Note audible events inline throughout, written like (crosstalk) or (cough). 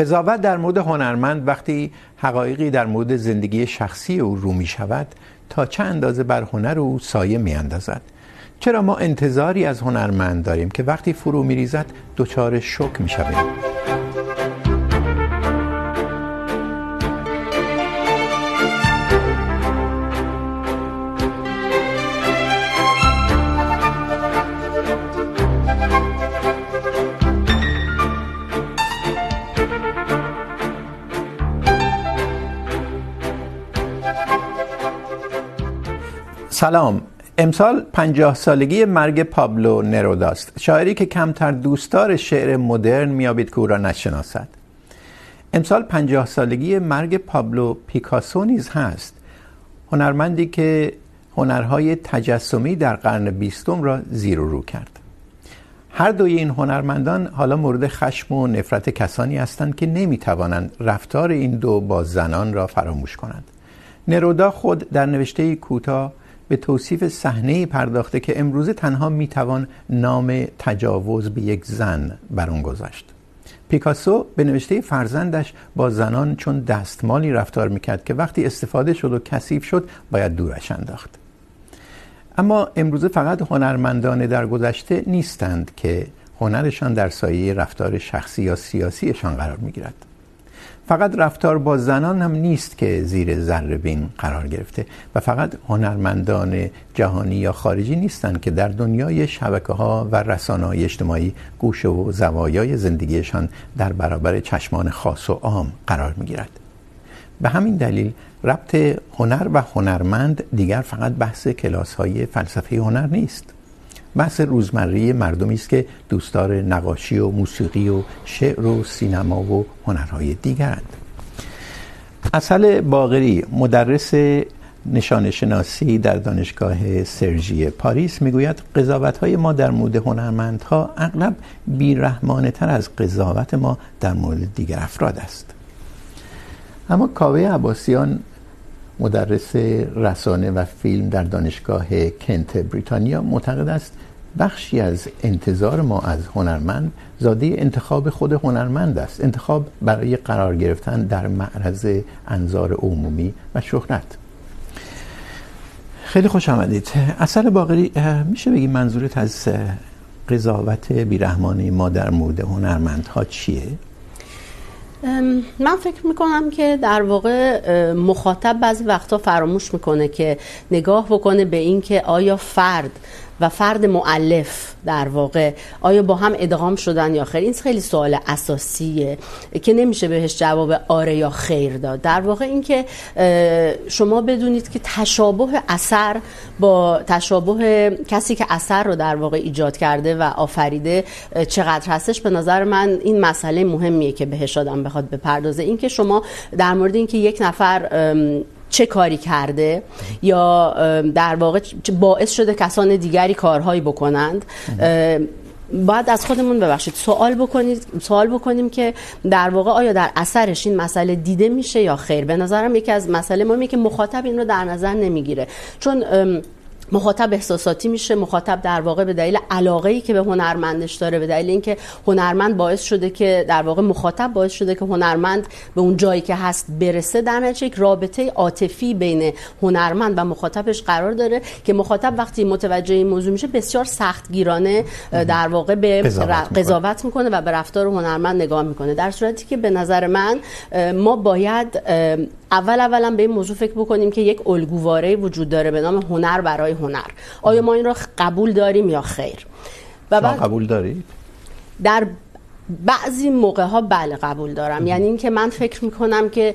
قضاوت در مورد هنرمند وقتی حقایقی در مورد زندگی شخصی او رو می شود تا چه اندازه بر هنر او سایه می اندازد چرا ما انتظاری از هنرمند داریم که وقتی فرو می ریزد دچار شک می شویم سلام. امسال پنجاه سالگی مرگ پابلو نروداست شاعری که کمتر دوستدار شعر مدرن میابید که او را نشناسد. امسال پنجاه سالگی مرگ پابلو پیکاسو نیز هست. هنرمندی که هنرهای تجسمی در قرن بیستم را زیر و رو کرد. هر دوی این هنرمندان حالا مورد خشم و نفرت کسانی هستند که نمیتوانند رفتار این دو با زنان را فراموش کنند. نرودا خود در نوشته کوتاه به توصیف صحنه پرداخته که امروزه تنها میتوان نام تجاوز به یک زن بر اون گذاشت. پیکاسو به نوشته فرزندش با زنان چون دستمالی رفتار میکرد که وقتی استفاده شد و کثیف شد، باید دورش انداخت. اما امروزه فقط هنرمندان در گذشته نیستند که هنرشان در سایه رفتار شخصی یا سیاسیشان قرار میگیرد. فقط رفتار با زنان هم نیست که زیر ذره بین قرار گرفته و فقط هنرمندان جهانی یا خارجی نیستند که در دنیای شبکه ها و رسانه های اجتماعی گوشه و زوایای زندگیشان در برابر چشمان خاص و عام قرار می گیرد. به همین دلیل ربط هنر و هنرمند دیگر فقط بحث کلاس های فلسفه هنر نیست. بحث روزمره مردمی است که دوستدار نقاشی و موسیقی و شعر و سینما و هنرهای دیگرند اصل باقری، مدرس نشان شناسی در دانشگاه سرژی پاریس، میگوید قضاوت های ما در مورد هنرمندها اغلب بیرحمانه تر از قضاوت ما در مورد دیگر افراد است. اما کاوه عباسیان مدرس رسانه و فیلم در دانشگاه کنت بریتانیا معتقد است بخشی از انتظار ما از هنرمند زاده انتخاب خود هنرمند است. انتخاب برای قرار گرفتن در معرض انظار عمومی و شهرت. خیلی خوش آمدید. اصل باقری میشه بگی منظورت از قضاوت بیرحمانه ما در مورد هنرمندها چیه؟ من فکر میکنم که در واقع مخاطب بعضی وقتا فراموش میکنه که نگاه بکنه به اینکه آیا فرد و فرد معلف در واقع آیا با هم ادغام شدن یا خیر؟ این خیلی سوال اساسیه که نمیشه بهش جواب آره یا خیر داد. در واقع این که شما بدونید که تشابه اثر با تشابه کسی که اثر رو در واقع ایجاد کرده و آفریده چقدر هستش؟ به نظر من این مسئله مهمیه که بهش آدم بخواد بپردازه. این که شما در مورد اینکه یک نفر چه کاری کرده یا در واقع باعث شده کسان دیگری کارهایی بکنند. باید از خودمون ببخشید. سوال بکنید، سوال بکنیم که در واقع آیا در اثرش این مسئله دیده میشه یا خیر؟ به نظرم یکی از مسئله مهمی که مخاطب این رو در نظر نمیگیره. چون مخاطب احساساتی میشه مخاطب در واقع به دلیل علاقه‌ای که به هنرمندش داره به دلیل اینکه هنرمند باعث شده که در واقع مخاطب باعث شده که هنرمند به اون جایی که هست برسه در نتیجه یک رابطه عاطفی بین هنرمند و مخاطبش قرار داره که مخاطب وقتی متوجه این موضوع میشه بسیار سختگیرانه در واقع به قضاوت میکنه. و به رفتار هنرمند نگاه میکنه. در صورتی که به نظر من ما باید اول اولا به این موضوع فکر بکنیم که یک الگوواره وجود داره به نام هنر برای هنر. آیا ما این را قبول داریم یا خیر؟ و بعد قبول دارید؟ در بعضی موقع ها بله قبول دارم. یعنی اینکه من فکر میکنم که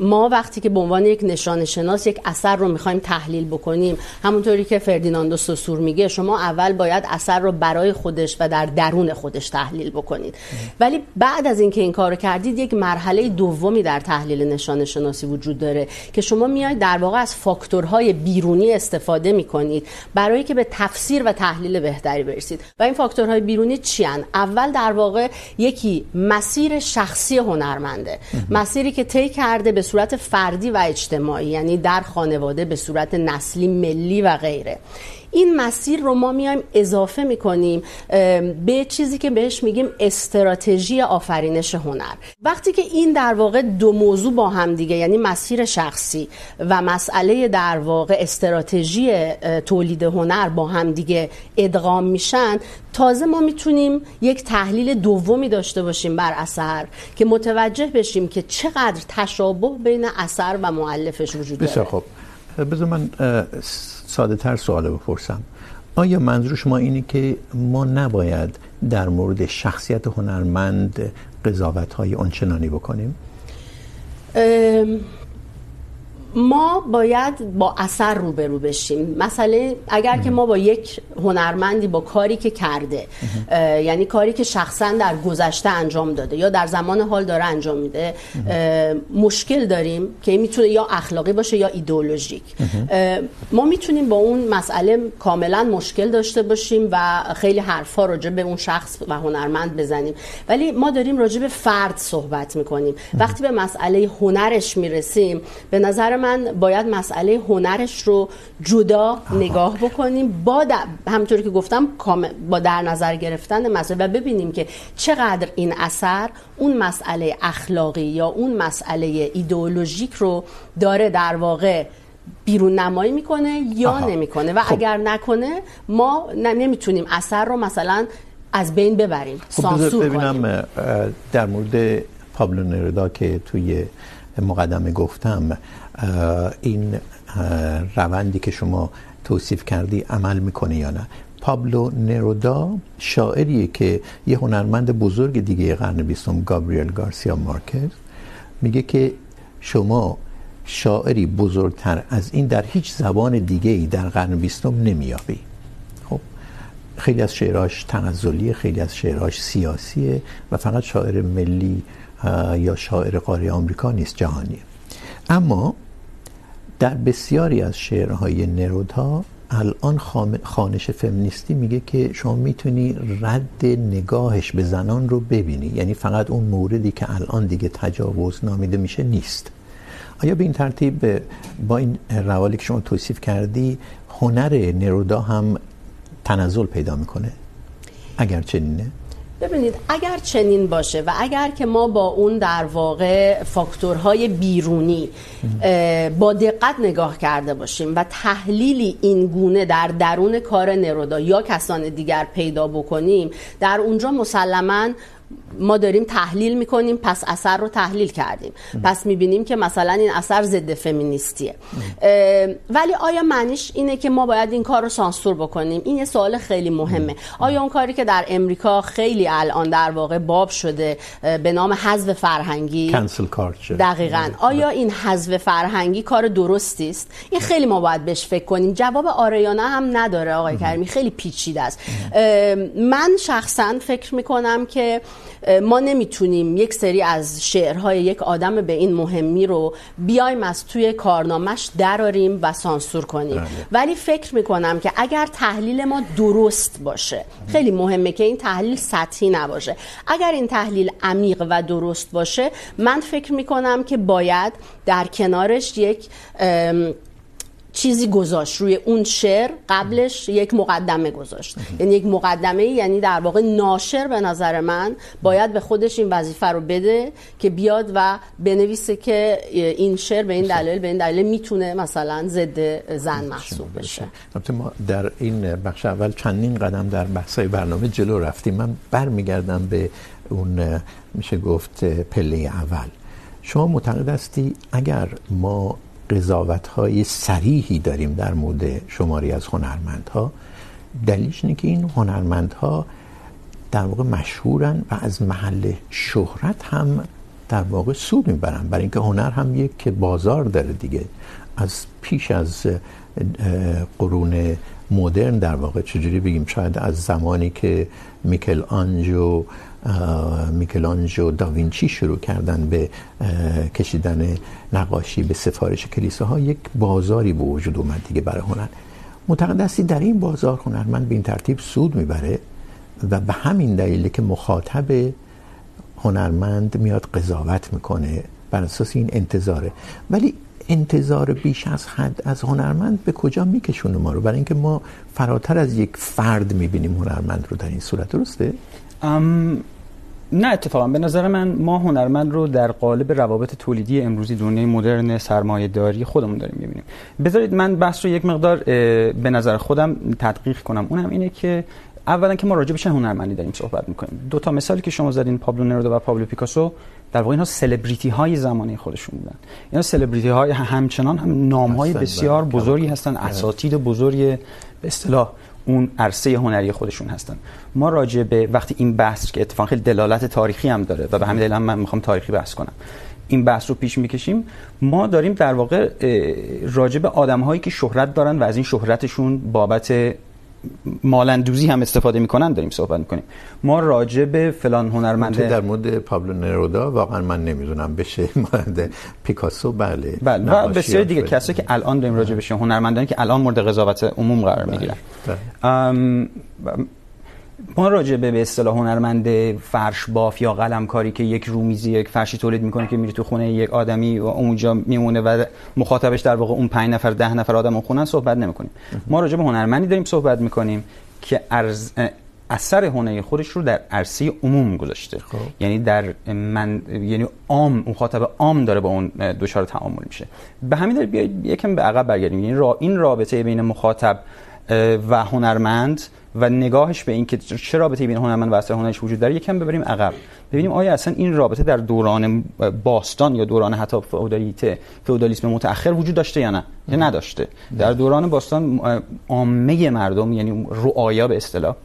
ما وقتی که به عنوان یک نشان شناس یک اثر رو میخوایم تحلیل بکنیم، همونطوری که فردیناندو سوسور میگه، شما اول باید اثر رو برای خودش و در درون خودش تحلیل بکنید. ولی بعد از اینکه این کارو کردید، یک مرحله دومی در تحلیل نشان شناسی وجود داره که شما میایید در واقع از فاکتورهای بیرونی استفاده میکنید برای که به تفسیر و تحلیل بهتری برسید. و این فاکتورهای بیرونی چی اول در در واقع یکی مسیر شخصی هنرمنده. مسیری که طی کرده به صورت فردی و اجتماعی یعنی در خانواده به صورت نسلی ملی و غیره. این مسیر رو ما میایم اضافه میکنیم به چیزی که بهش میگیم استراتژی آفرینش هنر. وقتی که این در واقع دو موضوع با هم دیگه یعنی مسیر شخصی و مسئله در واقع استراتژی تولید هنر با هم دیگه ادغام میشن، تازه ما میتونیم یک تحلیل دومی داشته باشیم بر اثر که متوجه بشیم که چقدر تشابه بین اثر و مؤلفش وجود داره. بسیار خوب. بذار من ساده تر سوال بپرسم آیا منظور شما اینه که ما نباید در مورد شخصیت هنرمند قضاوت های آنچنانی بکنیم؟ ام ما باید با اثر روبرو بشیم. مثلا اگر که ما با یک هنرمندی با کاری که کرده یعنی کاری که شخصا در گذشته انجام داده یا در زمان حال داره انجام میده مشکل داریم که میتونه یا اخلاقی باشه یا ایدئولوژیک. ما میتونیم با اون مسئله کاملا مشکل داشته باشیم و خیلی حرفا راجع به اون شخص و هنرمند بزنیم. ولی ما داریم راجع به فرد صحبت میکنیم. وقتی به مسئله هنرش میرسیم به نظر من باید مسئله هنرش رو جدا. نگاه بکنیم با د... همونطوری که گفتم با در نظر گرفتن مسئله و ببینیم که چقدر این اثر اون مسئله اخلاقی یا اون مسئله ایدئولوژیک رو داره در واقع بیرون نمایی میکنه یا آها. نمیکنه و خب. اگر نکنه ما نمیتونیم اثر رو مثلا از بین ببریم خب سانسور ببینم در مورد پابلو نردا که توی مقدمه گفتم این روندی که شما توصیف کردی عمل میکنه یا نه؟ پابلو نرودا شاعریه که یه هنرمند بزرگ دیگه قرن بیستم، گابریل گارسیا مارکز، میگه که شما شاعری بزرگتر از این در هیچ زبان دیگه ای در قرن بیستم نمیابی خب، خیلی از شعراش تنزلیه، خیلی از شعراش سیاسیه و فقط شاعر ملی یا شاعر قاره آمریکا نیست، جهانیه. اما در بسیاری از شعرهای نرودها الان خانش فمینیستی میگه که شما میتونی رد نگاهش به زنان رو ببینی. یعنی فقط اون موردی که الان دیگه تجاوز نامیده میشه نیست. آیا به این ترتیب با این روالی که شما توصیف کردی، هنر نرودا هم تنزل پیدا میکنه؟ اگر چنینه ببینید، اگر چنین باشه و اگر که ما با اون در واقع فاکتورهای بیرونی با دقت نگاه کرده باشیم و تحلیلی این گونه در درون کار نرودا یا کسان دیگر پیدا بکنیم، در اونجا مسلما ما داریم تحلیل میکنیم پس اثر رو تحلیل کردیم. پس میبینیم که مثلا این اثر ضد فمینیستیه. ولی آیا معنیش اینه که ما باید این کار رو سانسور بکنیم؟ این یه سوال خیلی مهمه. آیا اون کاری که در امریکا خیلی الان در واقع باب شده به نام حذف فرهنگی؟ دقیقاً. آیا این حذف فرهنگی کار درستی است؟ این خیلی ما باید بهش فکر کنیم. جواب آره یا نه هم نداره آقای کریمی خیلی پیچیده است. من شخصا فکر میکنم که ما نمیتونیم یک سری از شعرهای یک آدم به این مهمی رو بیایم از توی کارنامش دراریم و سانسور کنیم بله. ولی فکر میکنم که اگر تحلیل ما درست باشه خیلی مهمه که این تحلیل سطحی نباشه اگر این تحلیل عمیق و درست باشه من فکر میکنم که باید در کنارش یک چیزی گذاشت. روی اون شعر قبلش یک مقدمه گذاشت. یعنی یک مقدمه یعنی در واقع ناشر به نظر من باید به خودش این وظیفه رو بده که بیاد و بنویسه که این شعر به این دلیل به این دلیل میتونه مثلا ضد زن محسوب بشه. البته ما در این بخش اول چندین قدم در بحث‌های برنامه جلو رفتیم. من برمیگردم به اون میشه گفت پله اول. شما معتقد هستی اگر ما قضاوت های صریحی داریم در مورد شماری از هنرمندها. دلیلش اینه که این هنرمندها در واقع مشهورن و از محل شهرت هم در واقع سود میبرن. برای اینکه هنر هم یک بازار داره دیگه. از پیش از قرون مدرن در واقع چجوری بگیم؟ شاید از زمانی که میکل آنجو میکلانجو داوینچی شروع کردن به کشیدن نقاشی به سفارش کلیساها یک بازاری به وجود اومد دیگه برای هنر. معتقد هستی در این بازار هنرمند به این ترتیب سود میبره و به همین دلیله که مخاطب هنرمند میاد قضاوت میکنه بر اساس این انتظاره. ولی انتظار بیش از حد از هنرمند به کجا میکشونه ما رو؟ برای اینکه ما فراتر از یک فرد میبینیم هنرمند رو در این صورت، درسته؟ ام نه اتفاقا. به نظر من ما هنرمند رو در قالب روابط تولیدی امروزی دنیای مدرن سرمایه داری خودمون داریم میبینیم. بذارید من بحث رو یک مقدار به نظر خودم تدقیق کنم. اونم اینه که اولا که ما راجع به چه هنرمندی داریم صحبت میکنیم. دو تا مثالی که شما زدین پابلو نرودا و پابلو پیکاسو در واقع اینها سلبریتی های زمانه خودشون بودن. اینا سلبریتی های همچنان هم نام های بسیار بزرگی هستن اساتید بزرگ به اصطلاح اون عرصه هنری خودشون هستن. ما راجع به وقتی این بحث که اتفاقا خیلی دلالت تاریخی هم داره و به همین دلیل هم من میخوام تاریخی بحث کنم. این بحث رو پیش میکشیم. ما داریم در واقع راجع به آدم‌هایی که شهرت دارن و از این شهرتشون بابت مالندوزی هم استفاده میکنن داریم صحبت میکنیم. ما راجع به فلان هنرمند در مورد پابلو نرودا واقعا من نمیدونم. بشه (laughs) مانند پیکاسو؟ بله. بله و بسیار دیگه کسایی که الان داریم راجع بهشون هنرمندانی که الان مورد قضاوت عموم قرار میگیرن. ما راجع به به اصطلاح هنرمند فرش باف یا قلم کاری که یک رومیزی یک فرشی تولید میکنه که میره تو خونه یک آدمی و اونجا میمونه و مخاطبش در واقع اون 5 نفر 10 نفر آدم اون خونه صحبت نمیکنیم. ما راجع به هنرمندی داریم صحبت میکنیم که ارز اثر هنری خودش رو در عرصه عموم گذاشته. خب. یعنی در من یعنی عام مخاطب عام داره با اون دچار تعامل میشه. به همین دلیل بیاید یکم به عقب برگردیم. یعنی را این رابطه بین مخاطب و هنرمند و نگاهش به اینکه چه رابطه بین هنرمند و اثر هنریش وجود داره، یکم ببریم عقب. ببینیم آیا اصلا این رابطه در دوران باستان یا دوران حتی فئودالیته فئودالیسم متأخر وجود داشته یا نه؟ یا نداشته. در دوران باستان عامه مردم یعنی رؤایا به اصطلاح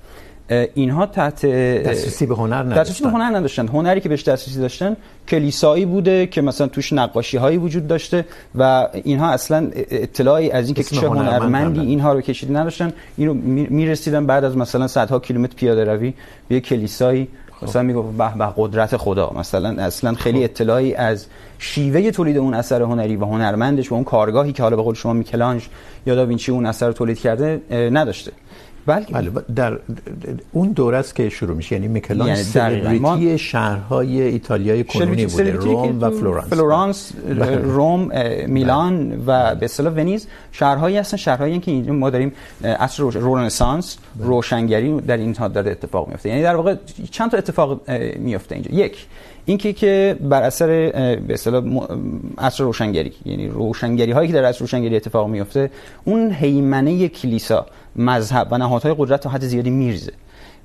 اینها تحت دسترسی به هنر نداشتن. دسترسی به هنر نداشتن. هنری که بهش دسترسی داشتن کلیسایی بوده که مثلا توش نقاشی هایی وجود داشته و اینها اصلا اطلاعی از این که چه هنرمندی اینها رو کشیده نداشتن. اینو میرسیدن بعد از مثلا صدها کیلومتر پیاده روی به کلیسایی. مثلا میگفت به به قدرت خدا. مثلا اصلا خیلی اطلاعی از شیوه تولید اون اثر هنری و هنرمندش و اون کارگاهی که حالا به قول شما میکلانج یا داوینچی اون اثر رو تولید کرده نداشته. بلکه بله در اون دوره است که شروع میشه یعنی میکلان یعنی سلبریتی شهرهای ایتالیای کنونی بوده روم و فلورانس. فلورانس روم میلان و به اصطلاح ونیز شهرهایی هستن شهرهایی که اینجا ما داریم عصر رنسانس روشنگری در اینها داره اتفاق میفته یعنی در واقع چند تا اتفاق میفته اینجا. یک اینکه که بر اثر به اصطلاح عصر روشنگری یعنی روشنگری هایی که در عصر روشنگری اتفاق میفته اون هیمنه کلیسا مذهب و نهادهای قدرت تا حد زیادی میریزه.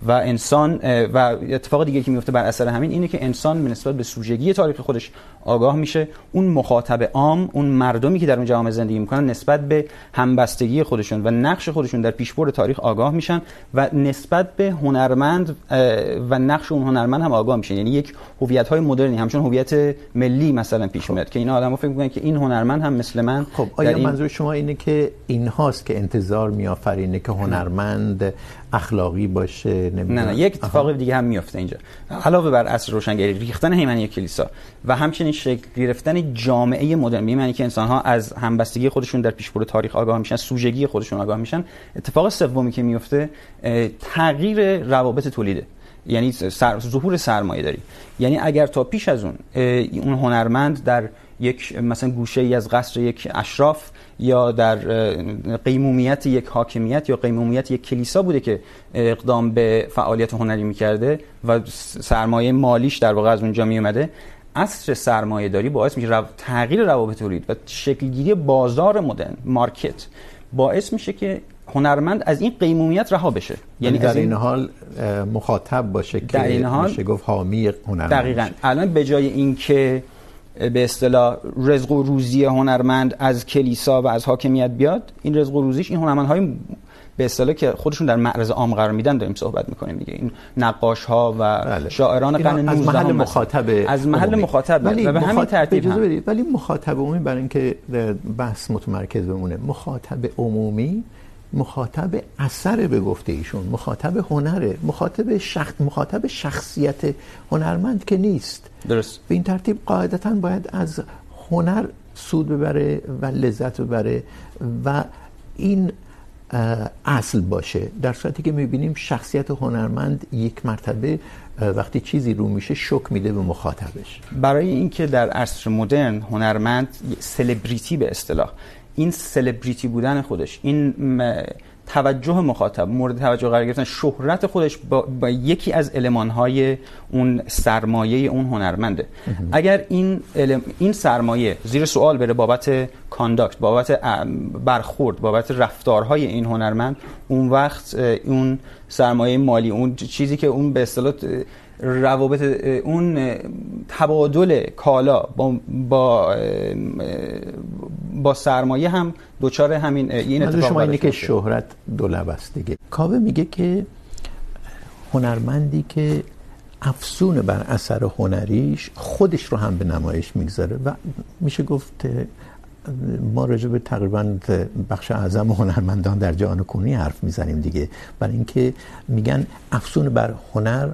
و انسان و اتفاق دیگه که میفته بر اثر همین اینه که انسان نسبت به سوژگی تاریخ خودش آگاه میشه. اون مخاطب عام اون مردمی که در اون جامعه زندگی میکنن نسبت به همبستگی خودشون و نقش خودشون در پیشبرد تاریخ آگاه میشن و نسبت به هنرمند و نقش اون هنرمند هم آگاه میشن. یعنی یک هویت های مدرنی همچون هویت ملی مثلا پیش میاد که اینا آدمو فکر میکنن که این هنرمند هم مثل من خب آیا این... منظور شما اینه که این هاست که انتظار میآفرینه که هنرمند اخلاقی باشه نه نه یک اتفاق دیگه هم میفته اینجا. علاوه بر اصل روشنگری ریختن هیمنه کلیسا و همچنین شکل گرفتن جامعه مدرن یعنی که انسان ها از همبستگی خودشون در پیشبرد تاریخ آگاه میشن سوژگی خودشون آگاه میشن اتفاق سومی که میفته تغییر روابط تولیده. یعنی سر... ظهور سرمایه داری یعنی اگر تا پیش از اون اون هنرمند در یک مثلا گوشه ای از قصر یک اشراف یا در قیمومیت یک حاکمیت یا قیمومیت یک کلیسا بوده که اقدام به فعالیت هنری میکرده و سرمایه مالیش در واقع از اونجا میومده عصر سرمایه داری باعث میشه رو... تغییر روابط تولید و شکلگیری بازار مدرن مارکت باعث میشه که هنرمند از این قیمومیت رها بشه. یعنی در این حال مخاطب باشه که در این حال میشه گفت حامی هنرمند دقیقاً. الان به جای اینکه به اصطلاح رزق و روزی هنرمند از کلیسا و از حاکمیت بیاد این رزق و روزیش این هنرمندهای به اصطلاح که خودشون در معرض عام قرار میدن داریم صحبت میکنیم دیگه. این نقاش ها و بله. شاعران قرن 19 از محل مخاطب از محل مخاطب. ولی و به همین ترتیب هم. ولی مخاطب عمومی برای اینکه بحث متمرکز بمونه. مخاطب عمومی مخاطب اثر به گفته ایشون مخاطب هنره مخاطب شخ... مخاطب شخصیت هنرمند که نیست. درست. به این ترتیب قاعدتا باید از هنر سود ببره و لذت ببره و این اصل باشه. در صورتی که میبینیم شخصیت هنرمند یک مرتبه وقتی چیزی رو میشه شک میده به مخاطبش. برای اینکه در عصر مدرن هنرمند سلبریتی به اصطلاح این سلبریتی بودن خودش این توجه مخاطب مورد توجه قرار گرفتن شهرت خودش با, با یکی از المانهای اون سرمایه اون هنرمنده. اگر این علم این سرمایه زیر سوال بره بابت کانداکت بابت برخورد بابت رفتارهای این هنرمند اون وقت اون سرمایه مالی اون چیزی که اون به اصطلاح روابط اون تبادل کالا با با با سرمایه هم دوچار همین این اتفاق شما اینه که شهرت دولب است دیگه. کاوه میگه که هنرمندی که افسون بر اثر هنریش خودش رو هم به نمایش میگذاره و میشه گفت ما راجع به تقریباً بخش اعظم هنرمندان در جهان کنونی حرف میزنیم دیگه. برای اینکه میگن افسون بر هنر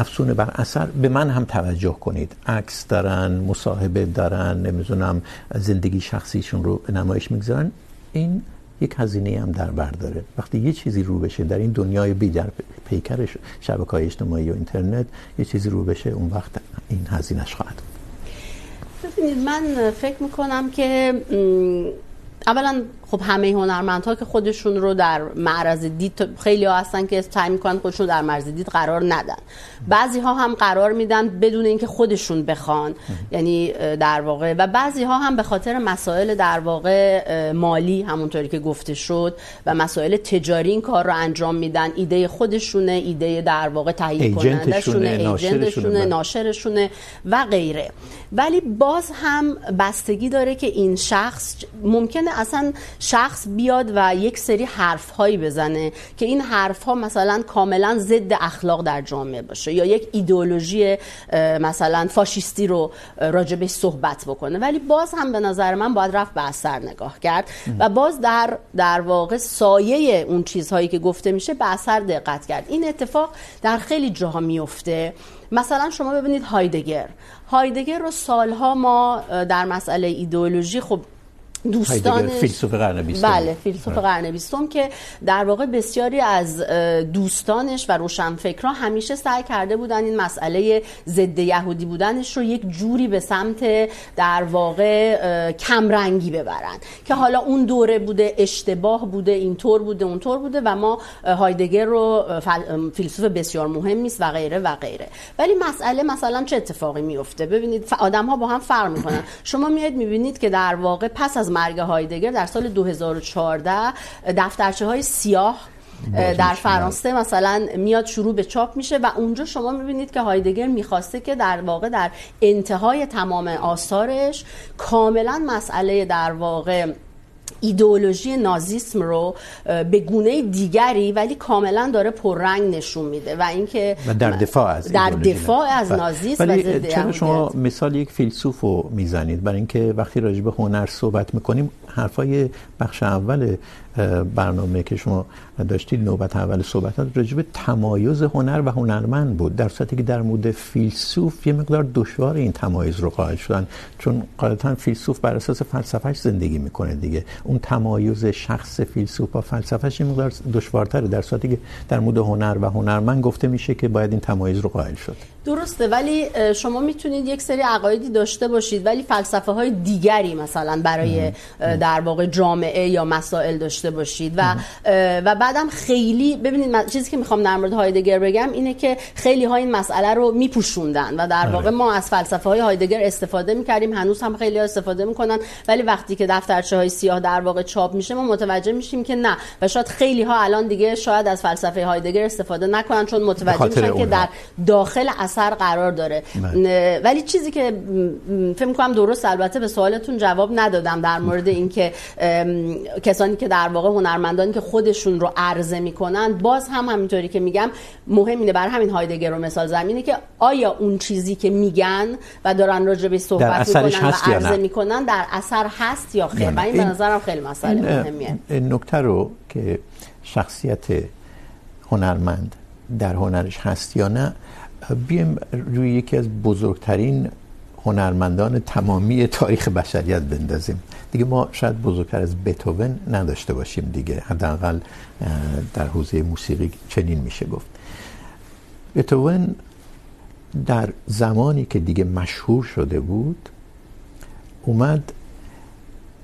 افسون بر اثر، به من هم توجه کنید. عکس دارن، مصاحبه دارن، نمیدونم، زندگی شخصیشون رو به نمایش میگذارن. این یک هزینه هم در بر داره. وقتی یه چیزی رو بشه در این دنیای بی در پیکر شبکه‌های اجتماعی و اینترنت، یه چیزی رو بشه، اون وقت این هزینهش خواهد ببینید، من فکر میکنم که اولا خب همه هنرمندها که خودشون رو در معرض دید خیلی ها هستن که سعی میکنن خودشون در معرض دید قرار ندن. بعضی ها هم قرار میدن بدون اینکه خودشون بخوان یعنی در واقع. و بعضی ها هم به خاطر مسائل در واقع مالی همونطوری که گفته شد و مسائل تجاری این کار رو انجام میدن. ایده خودشونه ایده در واقع تهیه کننده شونه ایجنتشونه ناشرشونه و غیره. ولی باز هم بستگی داره که این شخص ممکنه اصلا شخص بیاد و یک سری حرف هایی بزنه که این حرف ها مثلا کاملا ضد اخلاق در جامعه باشه یا یک ایدئولوژی مثلا فاشیستی رو راجبش صحبت بکنه. ولی باز هم به نظر من باید رفت به اثر نگاه کرد و باز در در واقع سایه اون چیزهایی که گفته میشه به اثر دقت کرد. این اتفاق در خیلی جاها میفته. مثلا شما ببینید هایدگر. هایدگر رو سالها ما در مسئله ایدئولوژی خب دوستان فیلسوف قرن بیستم. بله فیلسوف قرن بیستم که در واقع بسیاری از دوستانش و روشنفکران همیشه سعی کرده بودن این مسئله ضد یهودی بودنش رو یک جوری به سمت در واقع کمرنگی ببرن که حالا اون دوره بوده اشتباه بوده اینطور بوده اونطور بوده و ما هایدگر رو فیلسوف بسیار مهمی است و غیره و غیره. ولی مسئله مثلا چه اتفاقی میفته ببینید آدم ها با هم فرق میکنن. شما میاد میبینید که در واقع پس از مرگ هایدگر در سال 2014 دفترچه های سیاه در فرانسه مثلا میاد شروع به چاپ میشه و اونجا شما میبینید که هایدگر میخواسته که در واقع در انتهای تمام آثارش کاملا مسئله در واقع ایدئولوژی نازیسم رو به گونه دیگری ولی کاملا داره پررنگ نشون میده و اینکه در دفاع از در دفاع از نازیسم ولی چرا شما مثال یک فیلسوف رو میزنید؟ برای اینکه وقتی راجع به هنر صحبت میکنیم حرفای بخش اول برنامه که شما داشتید نوبت اول صحبتات راجع به تمایز هنر و هنرمند بود. در صورتی که در مورد فیلسوف یه مقدار دشوار این تمایز رو قائل شدن، چون غالبا فیلسوف بر اساس فلسفهش زندگی میکنه دیگه. اون تمایز شخص فیلسوف با فلسفهش یه مقدار دشوارتره. در صورتی که در مورد هنر و هنرمند گفته میشه که باید این تمایز رو قائل شد. درسته ولی شما میتونید یک سری عقایدی داشته باشید ولی فلسفه های دیگری مثلا برای در واقع جامعه یا مسائل داشته باشید. و و بعدم خیلی ببینید چیزی که میخوام در مورد هایدگر بگم اینه که خیلی ها این مسئله رو میپوشوندن و در واقع ما از فلسفه های هایدگر استفاده میکردیم هنوز هم خیلی ها استفاده میکنن. ولی وقتی که دفترچه های سیاه در واقع چاپ میشه ما متوجه میشیم که نه. و شاید خیلی ها الان دیگه شاید از فلسفه هایدگر استفاده نکنن چون متوجه میشن که در داخل اثر قرار داره. ولی چیزی که فکر می‌کنم درست البته به سوالتون جواب ندادم در مورد اینکه کسانی که در واقع هنرمندانی که خودشون رو عرضه میکنن باز هم همینطوری که میگم مهم اینه بر همین هایدگر رو مثال زمینه که آیا اون چیزی که میگن و دارن راجع به صحبت میکنن و عرضه میکنن در اثر هست یا خیر؟ و این به نظرم خیلی مسئله مهمیه. این نکته رو که شخصیت هنرمند در هنرش هست یا نه بیایم روی یکی از بزرگترین هنرمندان تمامی تاریخ بشریت بندازیم. دیگه ما شاید بزرگتر از بتوون نداشته باشیم دیگه. حداقل در حوزه موسیقی چنین میشه گفت. بتوون در زمانی که دیگه مشهور شده بود، اومد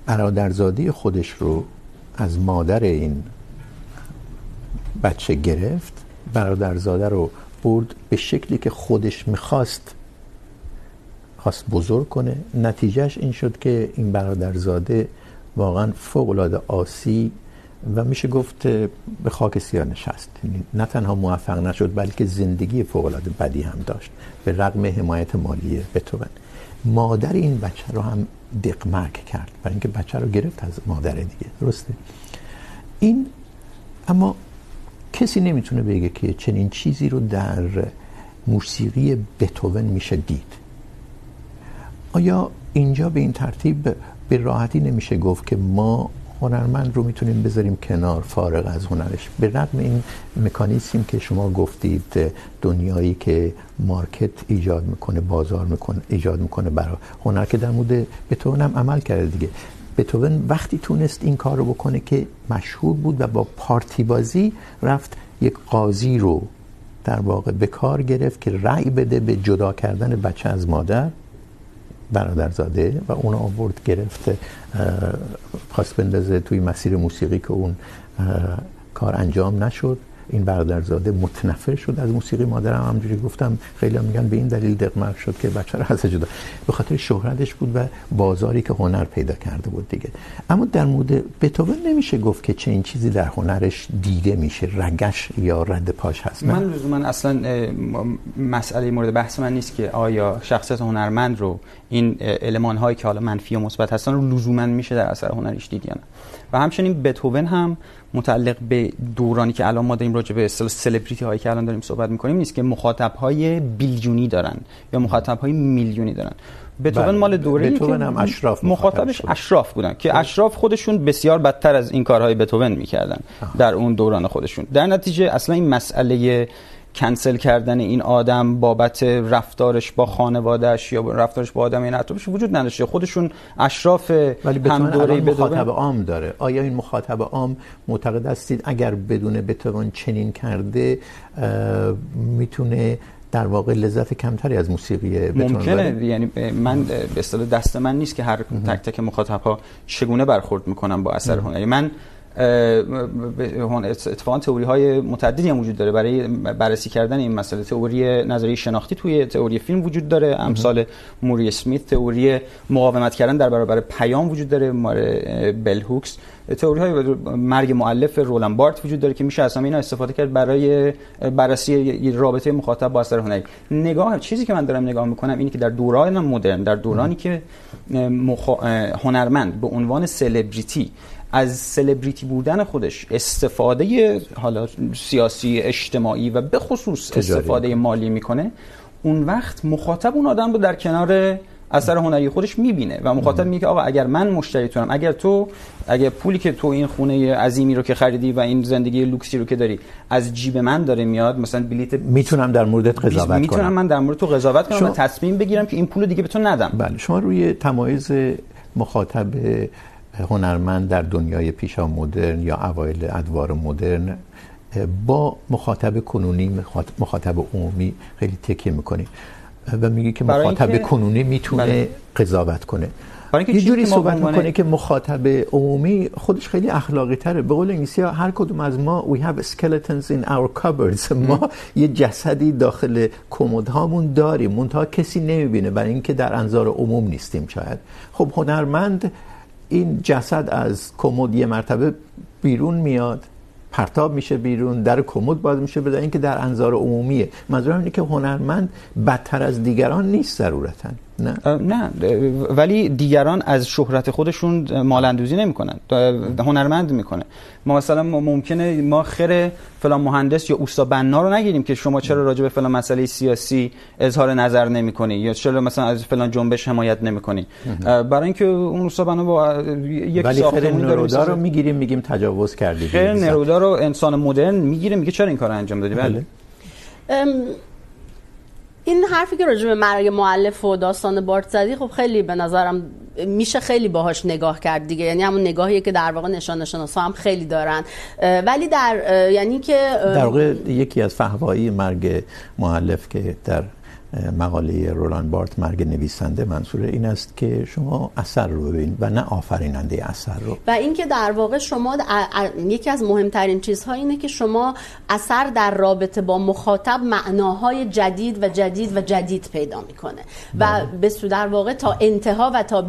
برادرزاده خودش رو از مادر این بچه گرفت. برادرزاده رو برد به شکلی که خودش میخواست، خواست بزرگ کنه. نتیجهش این شد که این برادرزاده واقعا فوق العاده آسی و میشه گفت به خاک سیاه نشست. یعنی نه تنها موفق نشد، بلکه زندگی فوق العاده بدی هم داشت. به رغم حمایت مالی بتوون. مادر این بچه رو هم دقمک کرد برای اینکه بچه رو گرفت از مادر دیگه. درسته؟ این، اما کسی نمیتونه بگه که چنین چیزی رو در موسیقی بتوون میشه دید. آیا اینجا به این ترتیب به راحتی نمیشه گفت که ما هنرمند رو میتونیم بذاریم کنار، فارغ از هنرش؟ به رغم این مکانیزمی که شما گفتید، دنیایی که مارکت ایجاد میکنه، بازار میکنه، ایجاد میکنه برای هنر که در مورد بتوون هم عمل کرده دیگه. بتوون وقتی تونست این کار رو بکنه که مشهور بود و با پارتی بازی رفت یک قاضی رو در واقع به کار گرفت که رأی بده به جدا کردن بچه از مادر، برادرزاده و اون آورد گرفت خواست بندازه توی مسیر موسیقی که اون کار انجام نشد. این برادرزاده متنفر شد. از موسیقی مادرم همونجوری گفتم خیلی هم میگن به این دلیل دقمرگ شد که بچه رو از جدا. به خاطر شهرتش بود و بازاری که هنر پیدا کرده بود دیگه. اما در مورد بتوون نمیشه گفت که چه این چیزی در هنرش دیده میشه. رگش یا رد پاش هست. من لزوما اصلا مسئله مورد بحث من نیست که آیا شخصیت هنرمند رو این المان هایی که حالا منفی و مثبت هستن رو لزوما میشه در اثر هنریش دید یا نه. و همچنین بتوون هم متعلق به دورانی که الان ما داریم راجع به اصطلاح سلبریتی هایی که الان داریم صحبت میکنیم نیست که مخاطب های بیلیونی دارن یا مخاطب های میلیونی دارن. بتوون مال دوره بتوون هم اشراف مخاطبش اشراف بودن که اشراف خودشون بسیار بدتر از این کارهای میکردن در اون دوران خودشون. در نتیجه اصلا این مسئله کنسل کردن این آدم بابت رفتارش با خانوادهش یا رفتارش با آدم این اطرافش وجود نداشته. خودشون اشراف هم دوره مخاطب عام داره. آیا این مخاطب عام معتقد هستید اگر بدون بتوان چنین کرده میتونه در واقع لذت کمتری از موسیقی ممکنه. یعنی من به اصطلاح دست من نیست که هر تک تک مخاطب ها چگونه برخورد میکنن با اثر هنری من اتفاقا تئوری های متعددی هم وجود داره. برای بررسی کردن این مسئله تئوری نظریه شناختی توی تئوری فیلم وجود داره. امثال موری اسمیت تئوری مقاومت کردن در برابر پیام وجود داره. مار بل هوکس. تئوری های مرگ مؤلف رولان بارت وجود داره که میشه اصلا اینا استفاده کرد برای بررسی رابطه مخاطب با اثر هنری. نگاه چیزی که من دارم نگاه میکنم اینه که در دوران مدرن در دورانی که مخ... هنرمند به عنوان سلبریتی از سلبریتی بودن خودش. استفاده حالا سیاسی اجتماعی و به خصوص استفاده مالی میکنه اون وقت مخاطب اون آدم رو در کنار اثر هنری خودش میبینه و مخاطب میگه آقا اگر من مشتریتونم اگر تو اگر پولی که تو این خونه عظیمی رو که خریدی و این زندگی لوکسی رو که داری از جیب من داره میاد مثلا بلیت میتونم در موردت قضاوت کنم. میتونم من در مورد تو قضاوت کنم شما... و تصمیم بگیرم که این پول دیگه به تو ندم. بله شما روی تمایز مخاطب هنرمند در دنیای پیشا مدرن یا اوایل ادوار مدرن با مخاطب کنونی مخاطب عمومی خیلی تکیه میکنی و میگه که مخاطب کنونی میتونه قضاوت کنه. یه جوری صحبت میکنه که مخاطب عمومی خودش خیلی اخلاقی تره. به قول انگلیسی ها هر کدوم از ما we have skeletons in our cupboards. ما یه جسدی داخل کمد هامون داریم. منتها کسی نمیبینه. برای اینکه در انظار عموم نیستیم شاید. خب هنرمند این جسد از کمد یه مرتبه بیرون میاد، پرتاب میشه بیرون، در کمد باز میشه بدون اینکه در انظار عمومیه. منظورم اینه که هنرمند بدتر از دیگران نیست ضرورتاً. نه. نه. ولی دیگران از شهرت خودشون مالندوزی نمیکنن. هنرمند میکنه. ما مثلا ممکنه ما خیر فلان مهندس یا اوستا بنا رو نگیریم که شما چرا راجع به فلان مسئله سیاسی اظهار نظر نمیکنی یا چرا مثلا از فلان جنبش حمایت نمیکنی. برای اینکه اون اوستا بنا با یک ساختمون نرودا رو میگیریم میگیم تجاوز کردی. خیر نرودا رو انسان مدرن میگیره میگه چرا این کارو انجام دادی؟ بله. این حرفی که راجع به مرگ معلف و داستان بارت زدی، خب خیلی به نظرم میشه خیلی باهاش نگاه کرد دیگه. یعنی همون نگاهیه که در واقع نشان شناسا هم خیلی دارن. ولی در یعنی که در واقع یکی از فهوایی مرگ معلف که در مقاله رولان بارت مرگ نویسنده منظور این است که شما اثر رو ببینید و نه آفریننده اثر رو. و اینکه در واقع شما یکی از مهمترین چیزها اینه که شما اثر در رابطه با مخاطب معناهای جدید و جدید و جدید پیدا میکنه. و به سو در واقع تا انتها و تا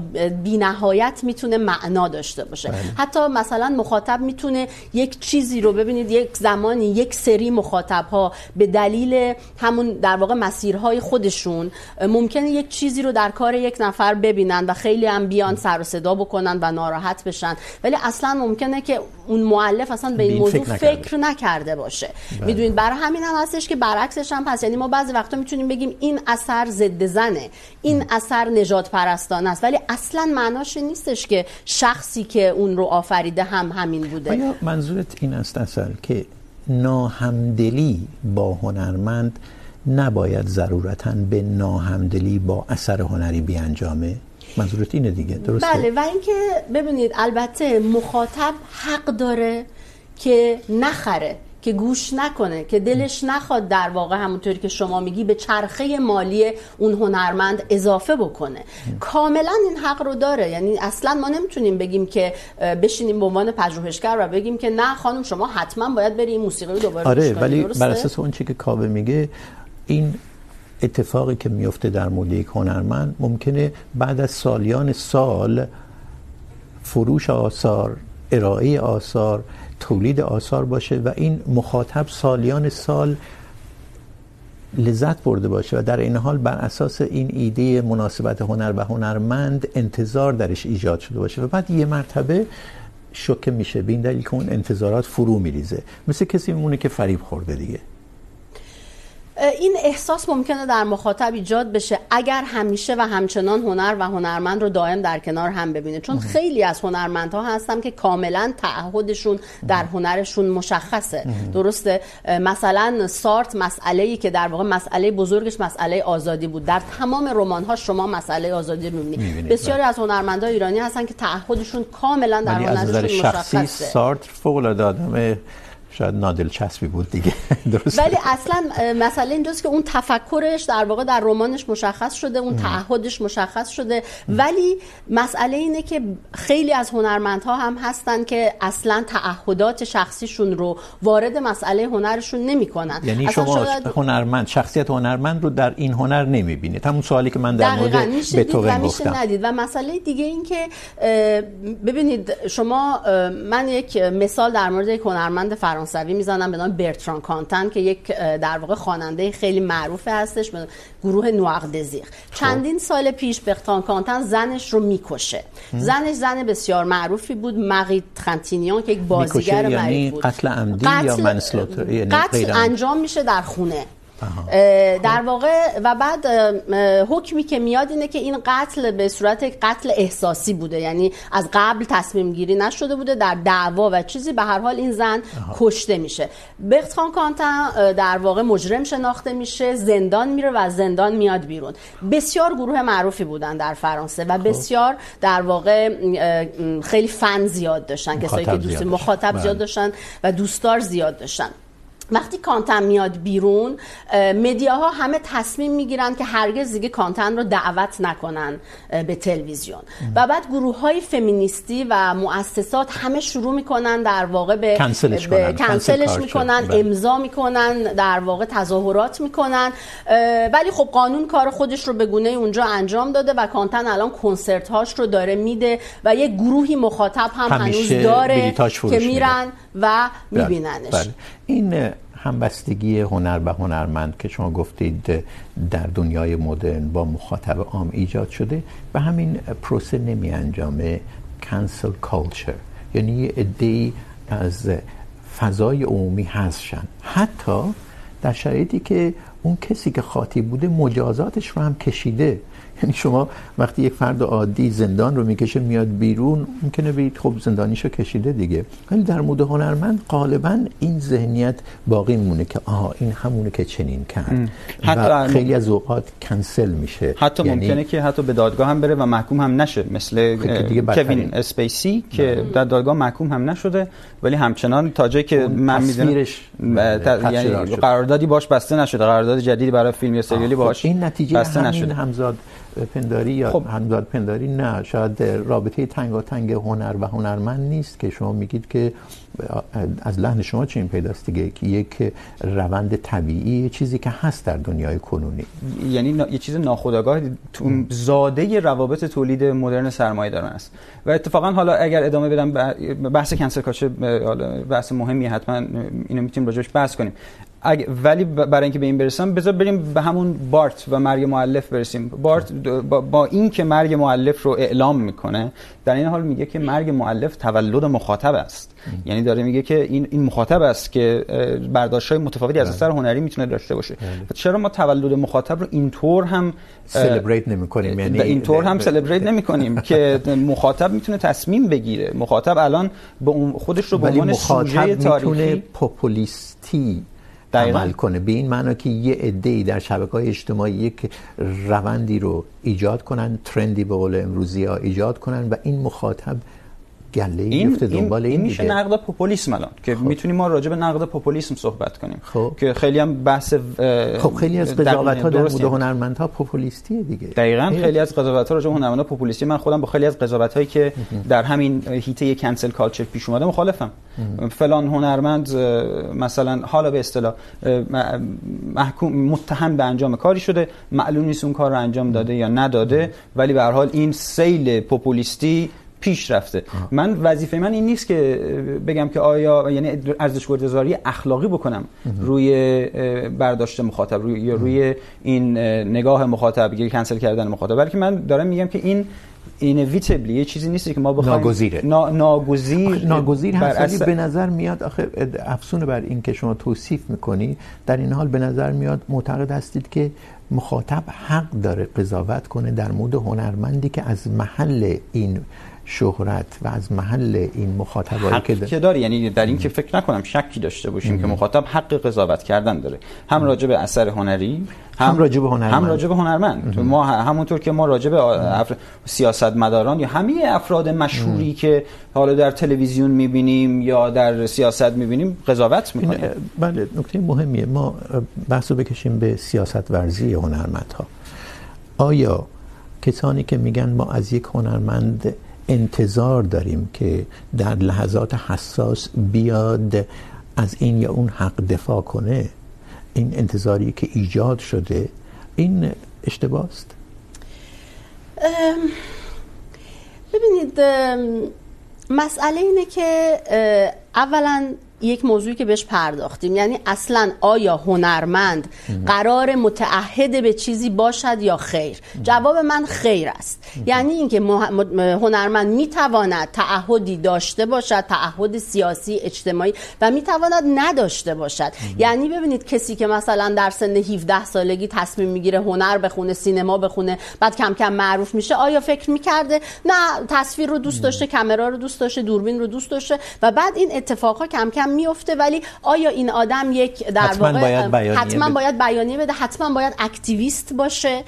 بی‌نهایت میتونه معنا داشته باشه. بله. حتی مثلا مخاطب میتونه یک چیزی رو ببینید یک زمانی یک سری مخاطب ها به دلیل همون در واقع مسیرهای خودشون ممکنه یک چیزی رو در کار یک نفر ببینن و خیلی هم بیان سر و صدا بکنن و ناراحت بشن. ولی اصلا ممکنه که اون مؤلف اصلا به این موضوع فکر, فکر نکرده باشه. میدونید برای همین هم هستش که برعکسش هم هست. یعنی ما بعضی وقتا میتونیم بگیم این اثر ضد زنه این اثر نجات پرستانه است. ولی اصلا معناش نیستش که شخصی که اون رو آفریده هم همین بوده. آیا منظورت این است اصلا که ناهمدلی با هنرمند نباید ضرورتا به ناهمدلی با اثر هنری بیانجامه؟ منظورت اینه دیگه درسته؟ بله و اینکه ببینید البته مخاطب حق داره که نخره که گوش نکنه که دلش نخواد در واقع همونطوری که شما میگی به چرخه مالی اون هنرمند اضافه بکنه. کاملا این حق رو داره. یعنی اصلا ما نمیتونیم بگیم که بشینیم به عنوان پژوهشگر و بگیم که نه خانم شما حتما باید بری این موسیقی رو دوباره آره ولی بر اساس اون چیزی که کاوه میگه این اتفاقی که میفته در مورد یک هنرمند ممکنه بعد از سالیان سال فروش آثار، ارائه آثار، تولید آثار باشه و این مخاطب سالیان سال لذت برده باشه و در این حال بر اساس این ایده مناسبت هنر و هنرمند انتظار درش ایجاد شده باشه و بعد یه مرتبه شوکه میشه، به این دلیل که اون انتظارات فرو میریزه. مثل کسی میمونه که فریب خورده دیگه. این احساس ممکنه در مخاطب ایجاد بشه اگر همیشه و همچنان هنر و هنرمند رو دائم در کنار هم ببینه. چون خیلی از هنرمندها هستن که کاملا تعهدشون در هنرشون مشخصه. درسته؟ مثلا سارت مسئله ای که در واقع مسئله بزرگش مسئله آزادی بود. در تمام رمان ها شما مسئله آزادی رو میبینید. بسیاری از هنرمندان ایرانی هستن که تعهدشون کاملا در هنرشون مشخصه. سارت فوق العاده شاید نادل چسبی بود دیگه. (laughs) درست ولی اصلا مسئله اینجاست که اون تفکرش در واقع در رمانش مشخص شده اون تعهدش مشخص شده. ولی مسئله اینه که خیلی از هنرمندها هم هستن که اصلا تعهدات شخصیشون رو وارد مسئله هنرشون نمیکنن. یعنی شما شاید... هنرمند شخصیت هنرمند رو در این هنر نمیبینید. همون سوالی که من در مورد بتوون گفتم. ندید و مسئله دیگه این که ببینید شما من یک مثال در مورد یک هنرمند فرانسوی فرانسوی میزنم به نام برتران کانتن که یک در واقع خواننده خیلی معروف هستش به گروه نوار دزیر چندین سال پیش برتران کانتن زنش رو میکشه. زنش زن بسیار معروفی بود مقی ترنتینیان که یک بازیگر یعنی بود. قتل عمدی قتل... یا منسلوتر یعنی قتل انجام میشه در خونه. در واقع و بعد حکمی که میاد اینه که این قتل به صورت قتل احساسی بوده. یعنی از قبل تصمیم گیری نشده بوده در دعوا و چیزی. به هر حال این زن کشته میشه. بختخان کانتن در واقع مجرم شناخته میشه. زندان میره و از زندان میاد بیرون. بسیار گروه معروفی بودن در فرانسه و بسیار در واقع خیلی فن زیاد داشتن. کسایی که دوست مخاطب زیاد داشتن و دوستدار زیاد داشتن. وقتی کانتن میاد بیرون مدیاها همه تصمیم میگیرن که هرگز دیگه کانتن رو دعوت نکنن به تلویزیون. و بعد گروه های فمینیستی و مؤسسات همه شروع میکنن در واقع به کنسلش, به کنسلش میکنن امضا میکنن در واقع تظاهرات میکنن ولی خب قانون کار خودش رو به گونه اونجا انجام داده و کانتن الان کنسرت هاش رو داره میده و یه گروهی مخاطب هم هنوز داره که میرن و میبیننش. بله. این همبستگی هنر به هنرمند که شما گفتید در دنیای مدرن با مخاطب عام ایجاد شده و همین پروسه نمی انجامه کانسل کالچر یعنی یه عده‌ای از فضای عمومی هستشن حتی در شرایطی که اون کسی که خاطی بوده مجازاتش رو هم کشیده. یعنی شما وقتی یک فرد عادی زندان رو میکشه میاد بیرون ممکنه بگید خب زندانیشو کشیده دیگه. ولی در مورد هنرمند غالبا این ذهنیت باقی میمونه که آها این همونه که چنین کرد. و خیلی از اوقات کنسل میشه. حتی یعنی ممکنه که حتی به دادگاه هم بره و محکوم هم نشه. مثل کوین اسپیسی که در دادگاه محکوم هم نشده ولی همچنان تا جایی که من میدونم یعنی قراردادی باش بسته نشده. قرارداد جدیدی برای فیلم یا سریالی باش این نتیجه بسته نشده. همزاد پنداری یا خب. همزاد پنداری؟ نه شاید رابطه تنگاتنگ هنر و هنرمند نیست که شما میگید که از لحن شما چه این پیداست دیگه؟ که یک روند طبیعی چیزی که هست در دنیای کنونی. یعنی نا... یه چیز ناخودآگاه زاده روابط تولید مدرن سرمایه دارن است. و اتفاقا حالا اگر ادامه بدم بحث کنسل حالا بحث مهمی حتما اینو میتونیم راجعش بحث کنیم. ولی برای اینکه به این برسم بذار بریم به همون بارت و مرگ مؤلف برسیم. بارت با این که مرگ مؤلف رو اعلام میکنه در این حال میگه که مرگ مؤلف تولد مخاطب است. یعنی داره میگه که این این مخاطب است که برداشت‌های متفاوتی از اثر هنری میتونه داشته باشه. و چرا ما تولد مخاطب رو اینطور هم سلبریت نمی‌کنیم؟ یعنی اینطور هم سلبریت نمی‌کنیم (laughs) که مخاطب میتونه تصمیم بگیره. مخاطب الان به خودش رو به عنوان سوژه تاریخی پاپولیستی عمل کنه. به این معنی که یه عده‌ای در شبکه‌های اجتماعی یک روندی رو ایجاد کنن، ترندی به قول امروزی ها ایجاد کنن و این مخاطب گله این میفته دنبال این, این میشه نقد پوپولیسم الان که خب. میتونیم ما راجع به نقد پوپولیسم صحبت کنیم. خب. که خیلی هم بحث خب خیلی از قضاوت ها در مورد هنرمندها پوپولیستیه دیگه. دقیقاً خیلی از قضاوت ها راجع به هنرمندها پوپولیستی من خودم با خیلی از قضاوت هایی که در همین هیته کنسل کالچر پیش اومده مخالفم. فلان هنرمند مثلا حالا به اصطلاح محکوم متهم به انجام کاری شده. معلوم نیست اون کار رو انجام داده یا نداده. ولی به هر حال این سیل پوپولیستی پیش رفته آه. من وظیفه من این نیست که بگم که آیا یعنی ارزش گذاری اخلاقی بکنم اه. روی برداشت مخاطب روی یا روی این نگاه مخاطب یا کنسل کردن مخاطب بلکه من دارم میگم که این اینویتبلی یه چیزی نیست که ما بخوایم ناگزیره نا، ناگزیر ناگزیر هست ولی به نظر میاد آخه افسون بر این که شما توصیف میکنی در این حال به نظر میاد معتقد هستید که مخاطب حق داره قضاوت کنه در مورد هنرمندی که از محل این شهرت و از محل این مخاطبایی که داره. داره. یعنی در این که فکر نکنم شکی داشته باشیم ام. که مخاطب حق قضاوت کردن داره. هم راجع به اثر هنری هم, هم راجع به هنرمند. هم راجع به هنرمند ما همونطور که ما راجع به افر... سیاستمداران یا همه افراد مشهوری ام. که حالا در تلویزیون میبینیم یا در سیاست میبینیم قضاوت میکنیم بله نکته مهمیه. ما بحثو بکشیم به سیاست ورزی هنرمندها. آیا کسانی که میگن ما از یک هنرمند انتظار داریم که در لحظات حساس بیاد از این یا اون حق دفاع کنه، این انتظاری که ایجاد شده، این اشتباه است ببینید مسئله اینه که اولا یک موضوعی که بهش پرداختیم. یعنی اصلا آیا هنرمند قرار متعهد به چیزی باشد یا خیر؟ جواب من خیر است. یعنی اینکه هنرمند میتواند تعهدی داشته باشد تعهد سیاسی اجتماعی و میتواند نداشته باشد. یعنی ببینید کسی که مثلا در سن 17 سالگی تصمیم میگیره هنر بخونه سینما بخونه بعد کم کم معروف میشه آیا فکر میکرده؟ نه تصویر رو دوست داشته کامرا رو دوست داشته دوربین رو دوست داشته و بعد این اتفاقها کم کم میفته ولی آیا این آدم یک در حتما واقع باید بیانیه حتما. باید بیانیه بده حتما باید اکتیویست باشه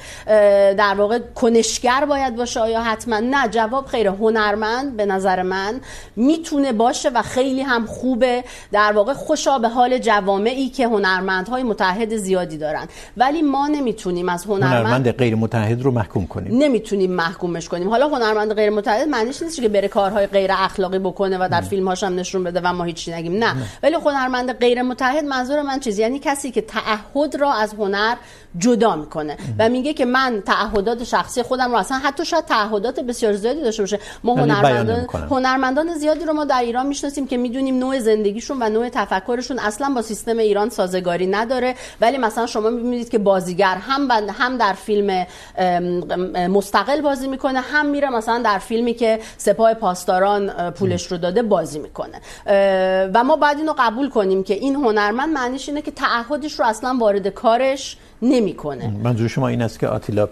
در واقع کنشگر باید باشه آیا حتما؟ نه جواب خیر هنرمند به نظر من میتونه باشه و خیلی هم خوبه. در واقع خوشا به حال جوامعی که هنرمندهای متحد زیادی دارن. ولی ما نمیتونیم از هنرمند هنرمند غیر متحد رو محکوم کنیم. نمیتونیم محکومش کنیم. حالا هنرمند غیر متحد معنیش نیست که بره کارهای غیر اخلاقی بکنه و در فیلم‌هاش هم نشون بده و ما هیچ نگیم. نه. نه. ولی هنرمند غیر متحد منظور من چیزی؟ یعنی کسی که تعهد را از هنر جدا میکنه. و میگه که من تعهدات شخصی خودم رو اصلا حتی شاید تعهدات بسیار زیادی داشته باشه. ما هنرمندان هنرمندان زیادی رو ما در ایران میشناسیم که میدونیم نوع زندگیشون و نوع تفکرشون اصلا با سیستم ایران سازگاری نداره. ولی مثلا شما میبینید که بازیگر هم هم در فیلم مستقل بازی میکنه هم میره مثلا در فیلمی که سپاه پاسداران پولش رو داده بازی میکنه. و ما باید اینو قبول کنیم که این هنرمند معنیش اینه که تعهدش رو اصلا وارد کارش نمیکنه منظور شما این است که آتیلا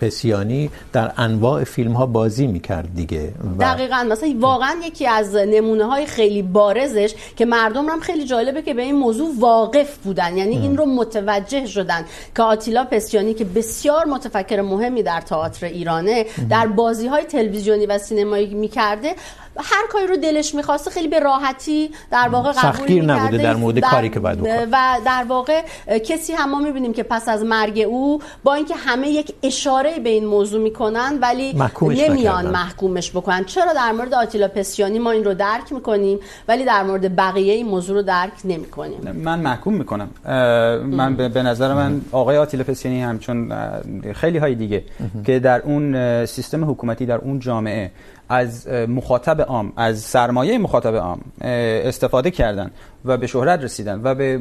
پسیانی در انواع فیلم ها بازی میکرد دیگه دقیقا مثلا واقعا یکی از نمونه های خیلی بارزش که مردم هم خیلی جالبه که به این موضوع واقف بودن یعنی ام. این رو متوجه شدن که آتیلا پسیانی که بسیار متفکر مهمی در تئاتر ایرانه. در بازی های تلویزیونی و سینمایی میکرده هر کاری رو دلش میخواسته خیلی به راحتی در واقع قبول میکرده. نبوده در مورد کاری که باید بکنه. و در واقع کسی هم ما میبینیم که پس از مرگ او با اینکه همه یک اشاره به این موضوع میکنن ولی نمیان محکومش بکنن. چرا در مورد آتیلا پسیانی ما این رو درک میکنیم ولی در مورد بقیه این موضوع رو درک نمیکنیم؟ من محکوم میکنم. من به نظر من آقای آتیلا پسیانی هم چون خیلی های دیگه که در اون سیستم حکومتی در اون جامعه از مخاطب عام، از سرمایه مخاطب عام استفاده کردن و به شهرت رسیدن و به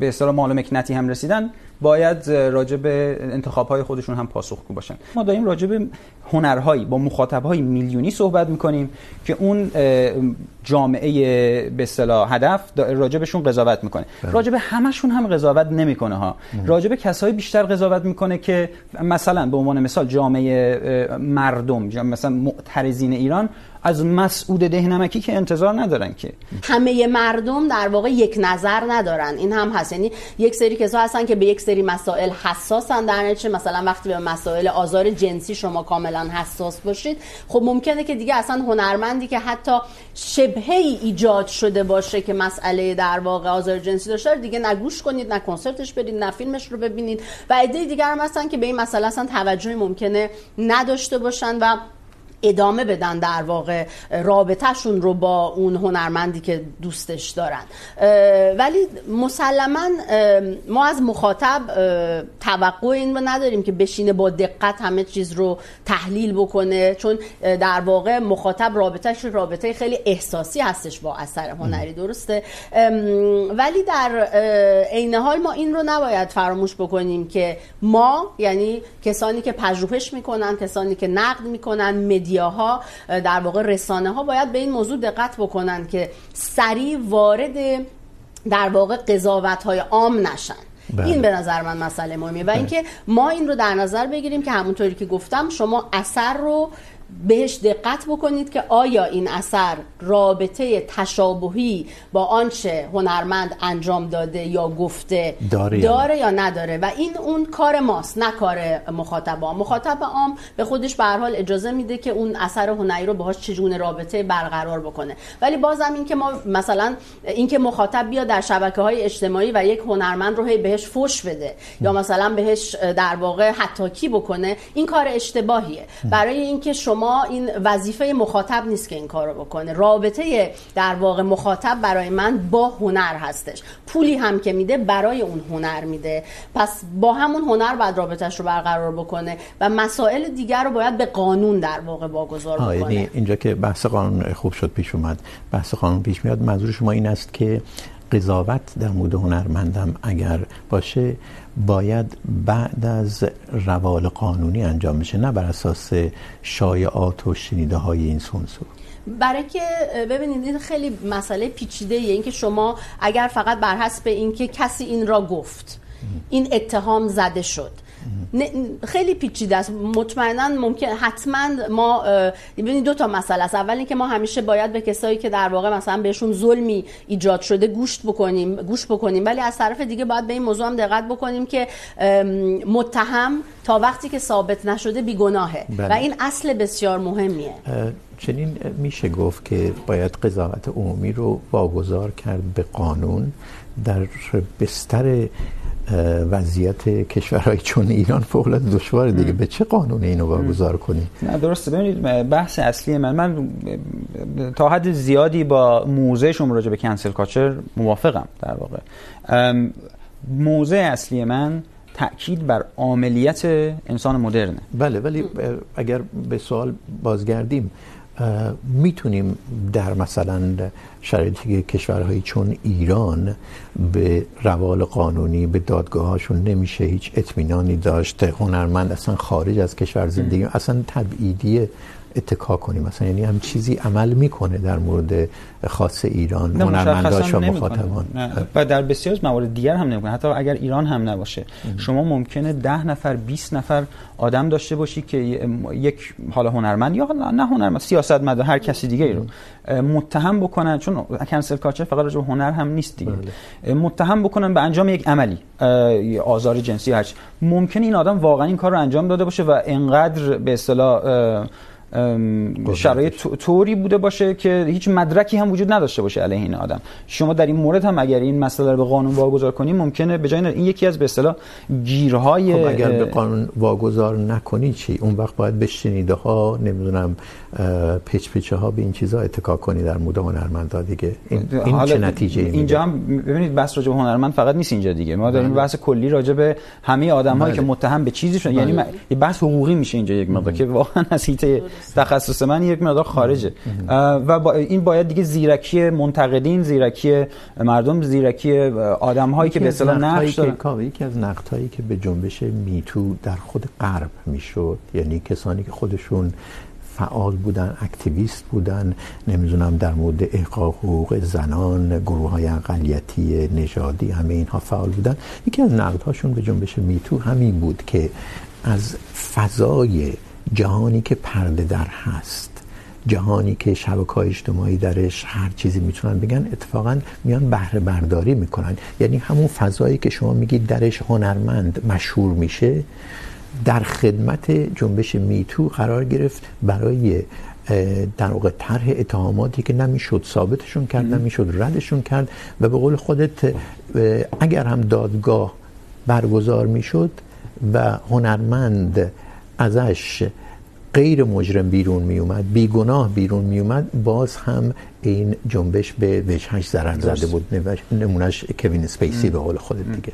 به اصطلاح مال مکنتی هم رسیدن باید راجع به انتخاب‌های خودشون هم پاسخگو باشن. ما داریم راجع به هنرهایی با مخاطب‌های میلیونی صحبت می‌کنیم که اون جامعه به اصطلاح هدف راجع بهشون قضاوت می‌کنه. راجع به همشون هم قضاوت نمی‌کنه ها. راجع به کسایی بیشتر قضاوت می‌کنه که مثلا به عنوان مثال جامعه مردم مثلا معترضین ایران از مسعود دهنمکی که انتظار ندارن که. همه مردم در واقع یک نظر ندارن. این هم هست. یعنی یک سری کسا هستن که به یک سری مسائل حساسن در نتیجه. مثلا وقتی به مسائل آزار جنسی شما کاملا حساس باشید، خب ممکنه که دیگه اصلا هنرمندی که حتی شبهه ای ایجاد شده باشه که مسئله در واقع آزار جنسی داشته، دیگه نگوش کنید، نه کنسرتش برید نه فیلمش رو ببینید. و عده دیگر هم هستن که به این مسئله اصلا توجهی ممکنه نداشته باشن و ادامه بدن در واقع رابطهشون رو با اون هنرمندی که دوستش دارن. ولی مسلما ما از مخاطب توقع این رو نداریم که بشینه با دقت همه چیز رو تحلیل بکنه، چون در واقع مخاطب رابطهش رابطه خیلی احساسی هستش با اثر هنری، درسته؟ ولی در عین حال ما این رو نباید فراموش بکنیم که ما یعنی کسانی که پژوهش میکنن، کسانی که نقد میکنن مدیا مدیاها در واقع رسانه ها باید به این موضوع دقت بکنن که سریع وارد در واقع قضاوت های عام نشن. بله. این به نظر من مسئله مهمیه. و اینکه ما این رو در نظر بگیریم که همونطوری که گفتم شما اثر رو بهش دقت بکنید که آیا این اثر رابطه تشابهی با آنچه هنرمند انجام داده یا گفته داره, داره یا نداره؟ و این اون کار ماست نه کار مخاطب عام. مخاطب عام به خودش به هر حال اجازه میده که اون اثر هنری رو باهاش چجونه رابطه برقرار بکنه. ولی بازم این که ما مثلا این که مخاطب بیا در شبکه های اجتماعی و یک هنرمند رو هی بهش فوش بده یا مثلا بهش در واقع حتاکی بکنه این کار اشتباهیه. برای اینکه شما شما این وظیفه مخاطب نیست که این کارو بکنه. رابطه در واقع مخاطب برای من با هنر هستش. پولی هم که میده برای اون هنر میده. پس با همون هنر باید رابطهش رو برقرار بکنه و مسائل دیگر رو باید به قانون در واقع واگذار بکنه یعنی اینجا که بحث قانون خوب شد پیش اومد. بحث قانون پیش میاد. منظور شما این است که قضاوت در مورد هنرمندم اگر باشه باید بعد از روال قانونی انجام بشه، نه بر اساس شایعات و شنیده های این سونسو برای که ببینید این خیلی مسئله پیچیده ایه، اینکه شما اگر فقط بر حسب اینکه کسی این را گفت، این اتهام زده شد. خیلی پیچیده است. مطمئنا ممکن حتما ما ببینید دو تا مسئله است. اول اینکه ما همیشه باید به کسایی که در واقع مثلا بهشون ظلمی ایجاد شده گوش بکنیم گوش بکنیم. ولی از طرف دیگه باید به این موضوع هم دقت بکنیم که متهم تا وقتی که ثابت نشده بیگناهه. بله. و این اصل بسیار مهمیه. چنین میشه گفت که باید قضاوت عمومی رو واگذار کرد به قانون در بستر وضعیت کشورهای چون ایران فوق العاده دشواره دیگه. به چه قانون اینو واگذار کنی؟ نه درسته. ببینید بحث اصلی من من تا حد زیادی با موضع شما راجع به کنسل کاچر موافقم در واقع. موضع اصلی من تاکید بر عاملیت انسان مدرنه. بله ولی اگر به سوال بازگردیم میتونیم در مثلا شرایطی که کشورهایی چون ایران به روال قانونی به دادگاهاشون نمیشه هیچ اطمینانی داشت هنرمند اصلا خارج از کشور زندگی اصلا تبعیدی اتکا کنیم. مثلا یعنی هم چیزی عمل میکنه در مورد خاص ایران هنرمنداش و مخاطبان و در بسیار موارد دیگر هم نمیکنه. حتی اگر ایران هم نباشه ام. شما ممکنه ده نفر 20 نفر آدم داشته باشی که یک حالا هنرمند یا نه هنرمند سیاستمدار هر کسی دیگه ای رو متهم بکنن. چون کنسل کالچر فقط راجع هنر هم نیست دیگه. بله. متهم بکنن به انجام یک عملی آزار جنسی هرچی ممکنه این آدم واقعا این کار رو انجام داده باشه و انقدر به اصطلاح شرایط طوری بوده باشه که هیچ مدرکی هم وجود نداشته باشه علیه این آدم. شما در این مورد هم اگر این مسئله رو به قانون واگذار کنیم ممکنه به جای این یکی از به اصطلاح گیرهای خب اگر به قانون واگذار نکنی چی؟ اون وقت باید به شنیده ها نمیدونم پیچ پیچه ها به این چیزا اتکا کنی در مورد هنرمندا دیگه. این, این چه نتیجه میده؟ اینجا هم ببینید بحث راجع به هنرمند فقط نیست اینجا دیگه. ما داریم بحث کلی راجع به همه آدمایی که متهم به چیزی شدن یعنی بحث حقوقی میشه اینجا یک مقدار که واقعا از حیطه تخصص من یک مقدار خارجه. و با این باید دیگه زیرکی منتقدین زیرکی مردم زیرکی آدم هایی که به اصطلاح نقش دارن. یکی از نقد هایی که به جنبش میتو در خود غرب میشد یعنی کسانی که خودشون فعال بودن اکتیویست بودن نمیدونم در مورد احقاق حقوق زنان گروه های اقلیتی نژادی همه اینها فعال بودن. یکی از نقدهاشون به جنبش میتو همین بود که از فضای جهانی که پرده در هست جهانی که شبکه‌های اجتماعی درش هر چیزی میتونن بگن اتفاقا میان بهره برداری میکنن. یعنی همون فضایی که شما میگید درش هنرمند مشهور میشه در خدمت جنبش میتو قرار گرفت برای در واقع طرح اتهاماتی که نمیشد ثابتشون کرد نمیشد ردشون کرد و به قول خودت اگر هم دادگاه برگزار میشد و هنرمند ازش غیر مجرم بیرون می اومد بی گناه بیرون می اومد. باز هم این جنبش به وجهش ضرر زده بود نمونهش کوین اسپیسی به قول خودت دیگه.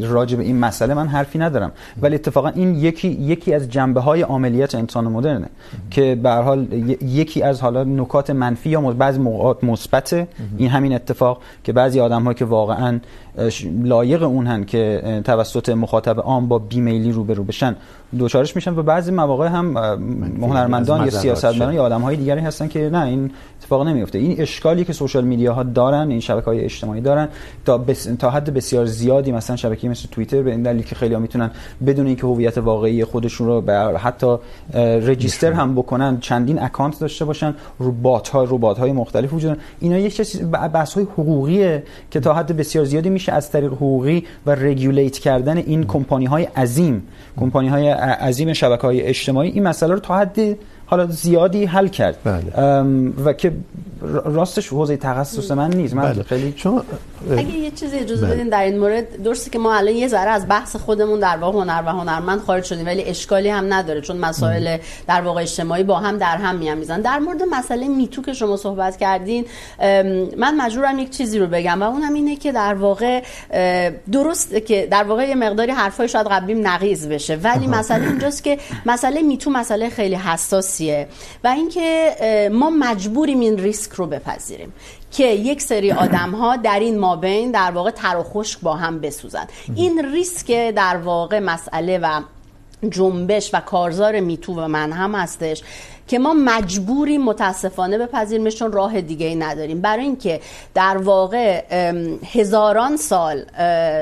راجع به این مسئله من حرفی ندارم ولی اتفاقا این یکی یکی از جنبه های عملیات انسان مدرنه که به هر حال یکی از حالا نکات منفی یا بعضی موقعات مثبت این همین اتفاق که بعضی آدم ها که واقعا لایق اون هن که توسط مخاطب عام با بیمیلی روبرو بشن. دوچارش میشن و بعضی مواقع هم هنرمندان یا سیاستمداران یا آدم‌های دیگری هستن که نه این اتفاق نمیفته این اشکالی که سوشال میدیاها دارن این شبکه‌های اجتماعی دارن تا بس... تا حد بسیار زیادی مثلا شبکه‌ای مثل توییتر به این دلیل که خیلی‌ها میتونن بدون اینکه هویت واقعی خودشون رو به حتی رجیستر هم بکنن چندین اکانت داشته باشن رو بات‌ها رو بات‌های مختلف وجود دارن. اینا یک چیز بحث‌های حقوقیه که تا حد بسیار زیادی میشه. میشه از طریق حقوقی و رگولیت کردن این کمپانی های عظیم. کمپانی های عظیم شبکه های اجتماعی این مسئله رو تا حد حالا زیادی حل کرد. بله. و که راستش حوزه تخصص من نیست. من بله. خیلی چون اگه یه چیزی اجازه بدین در این مورد درسته که ما الان یه ذره از بحث خودمون در واقع هنر و هنرمند خارج شدیم ولی اشکالی هم نداره چون مسائل در واقع اجتماعی با هم در هم میان میزن در مورد مسئله میتو که شما صحبت کردین من مجبورم یک چیزی رو بگم و اونم اینه که در واقع درسته که در واقع یه مقداری حرفای شاید قبلیم نقیض بشه ولی مسئله اینجاست که مسئله میتو مسئله خیلی سیاسیه و اینکه ما مجبوریم این ریسک رو بپذیریم که یک سری آدم ها در این مابین در واقع تر و خشک با هم بسوزن این ریسک در واقع مسئله و جنبش و کارزار میتو و من هم هستش که ما مجبوریم متاسفانه بپذیریمش، چون راه دیگه ای نداریم. برای اینکه در واقع هزاران سال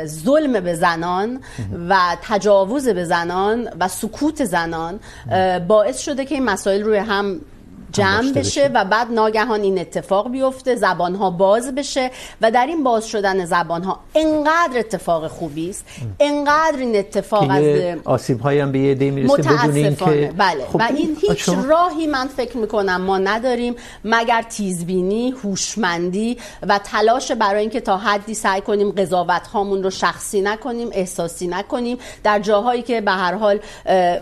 ظلم به زنان و تجاوز به زنان و سکوت زنان باعث شده که این مسائل روی هم جمع بشه و بعد ناگهان این اتفاق بیفته زبان ها باز بشه و در این باز شدن زبان ها انقدر اتفاق خوبی است انقدر این اتفاق از آسیب هایی هم به یه دی میرسه بدون اینکه بله. خب و این هیچ شما... راهی من فکر میکنم ما نداریم مگر تیزبینی هوشمندی و تلاش برای اینکه تا حدی سعی کنیم قضاوت هامون رو شخصی نکنیم احساسی نکنیم. در جاهایی که به هر حال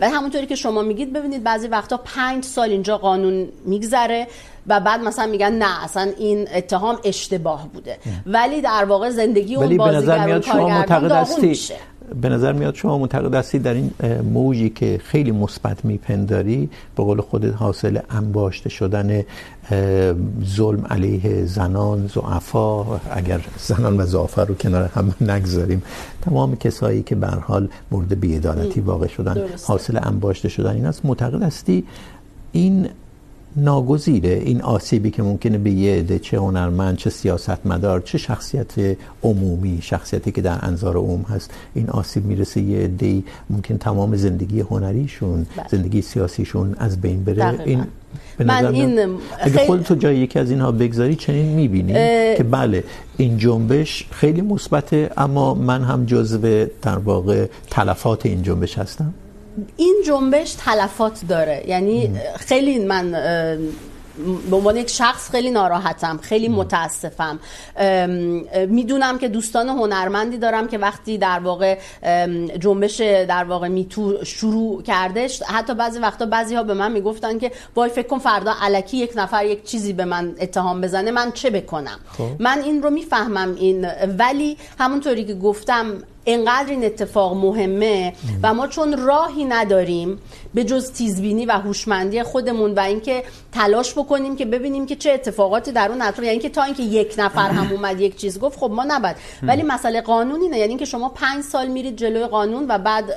و همونطوری که شما میگید ببینید بعضی وقتا پنج سال اینجا قانون میگذره و بعد مثلا میگن نه اصلا این اتهام اشتباه بوده. ولی در واقع زندگی اون بازیگر اون کارگردان داغون میشه. به نظر میاد شما معتقد هستید در این موجی که خیلی مثبت میپنداری به قول خودت حاصل انباشته شدن ظلم علیه زنان ضعفا. اگر زنان و ضعفا رو کنار هم نگذاریم تمام کسایی که به حال مورد بی‌عدالتی واقع شدن حاصل انباشته شدن این است. معتقد هستی این ناگزیره این آسیبی که ممکنه به یه عده چه هنرمند چه سیاستمدار چه شخصیت عمومی شخصیتی که در انظار عموم هست این آسیب میرسه یه عده ممکن تمام زندگی هنریشون بله. زندگی سیاسیشون از بین بره دقیقا. این من این اگه خودتو جای یکی از اینها بگذاری چنین میبینی که بله این جنبش خیلی مثبته اما من هم جزو در واقع تلفات این جنبش هستم این جنبش تلفات داره. یعنی خیلی من به عنوان یک شخص خیلی ناراحتم خیلی متاسفم. میدونم که دوستان هنرمندی دارم که وقتی در واقع جنبش در واقع میتو شروع کردش حتی بعضی وقتا بعضی ها به من میگفتن که وای فکر کن فردا علکی یک نفر یک چیزی به من اتهام بزنه من چه بکنم؟ خوب. من این رو میفهمم این ولی همونطوری که گفتم انقدر این اتفاق مهمه و ما چون راهی نداریم به جز تیزبینی و هوشمندی خودمون و اینکه تلاش بکنیم که ببینیم که چه اتفاقاتی در اون اطراف یعنی که تا اینکه یک نفر هم اومد یک چیز گفت خب ما نباید. ولی مسئله قانونی نه. یعنی که شما پنج سال میرید جلوی قانون و بعد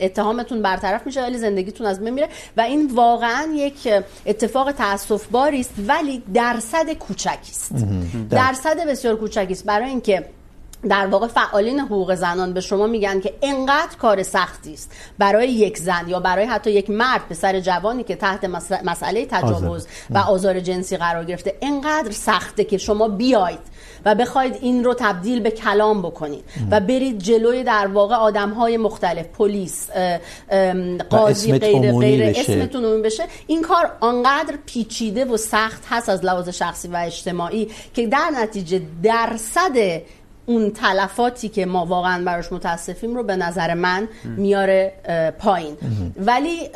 اتهامتون برطرف میشه ولی زندگیتون از بین میره و این واقعا یک اتفاق تاسف باری است ولی درصد کوچکی است. درصد بسیار کوچکی است. برای اینکه در واقع فعالین حقوق زنان به شما میگن که انقدر کار سختی است. برای یک زن یا برای حتی یک مرد به سر جوانی که تحت مسئله تجاوز و آزار جنسی قرار گرفته انقدر سخته که شما بیاید و بخواید این رو تبدیل به کلام بکنید و برید جلوی در واقع آدمهای مختلف پلیس قاضی غیر غیر اسمتون عمومی بشه. این کار آنقدر پیچیده و سخت هست از لحاظ شخصی و اجتماعی که در نتیجه درصد اون تلفاتی که ما واقعا براش متاسفیم رو به نظر من میاره پایین. ولی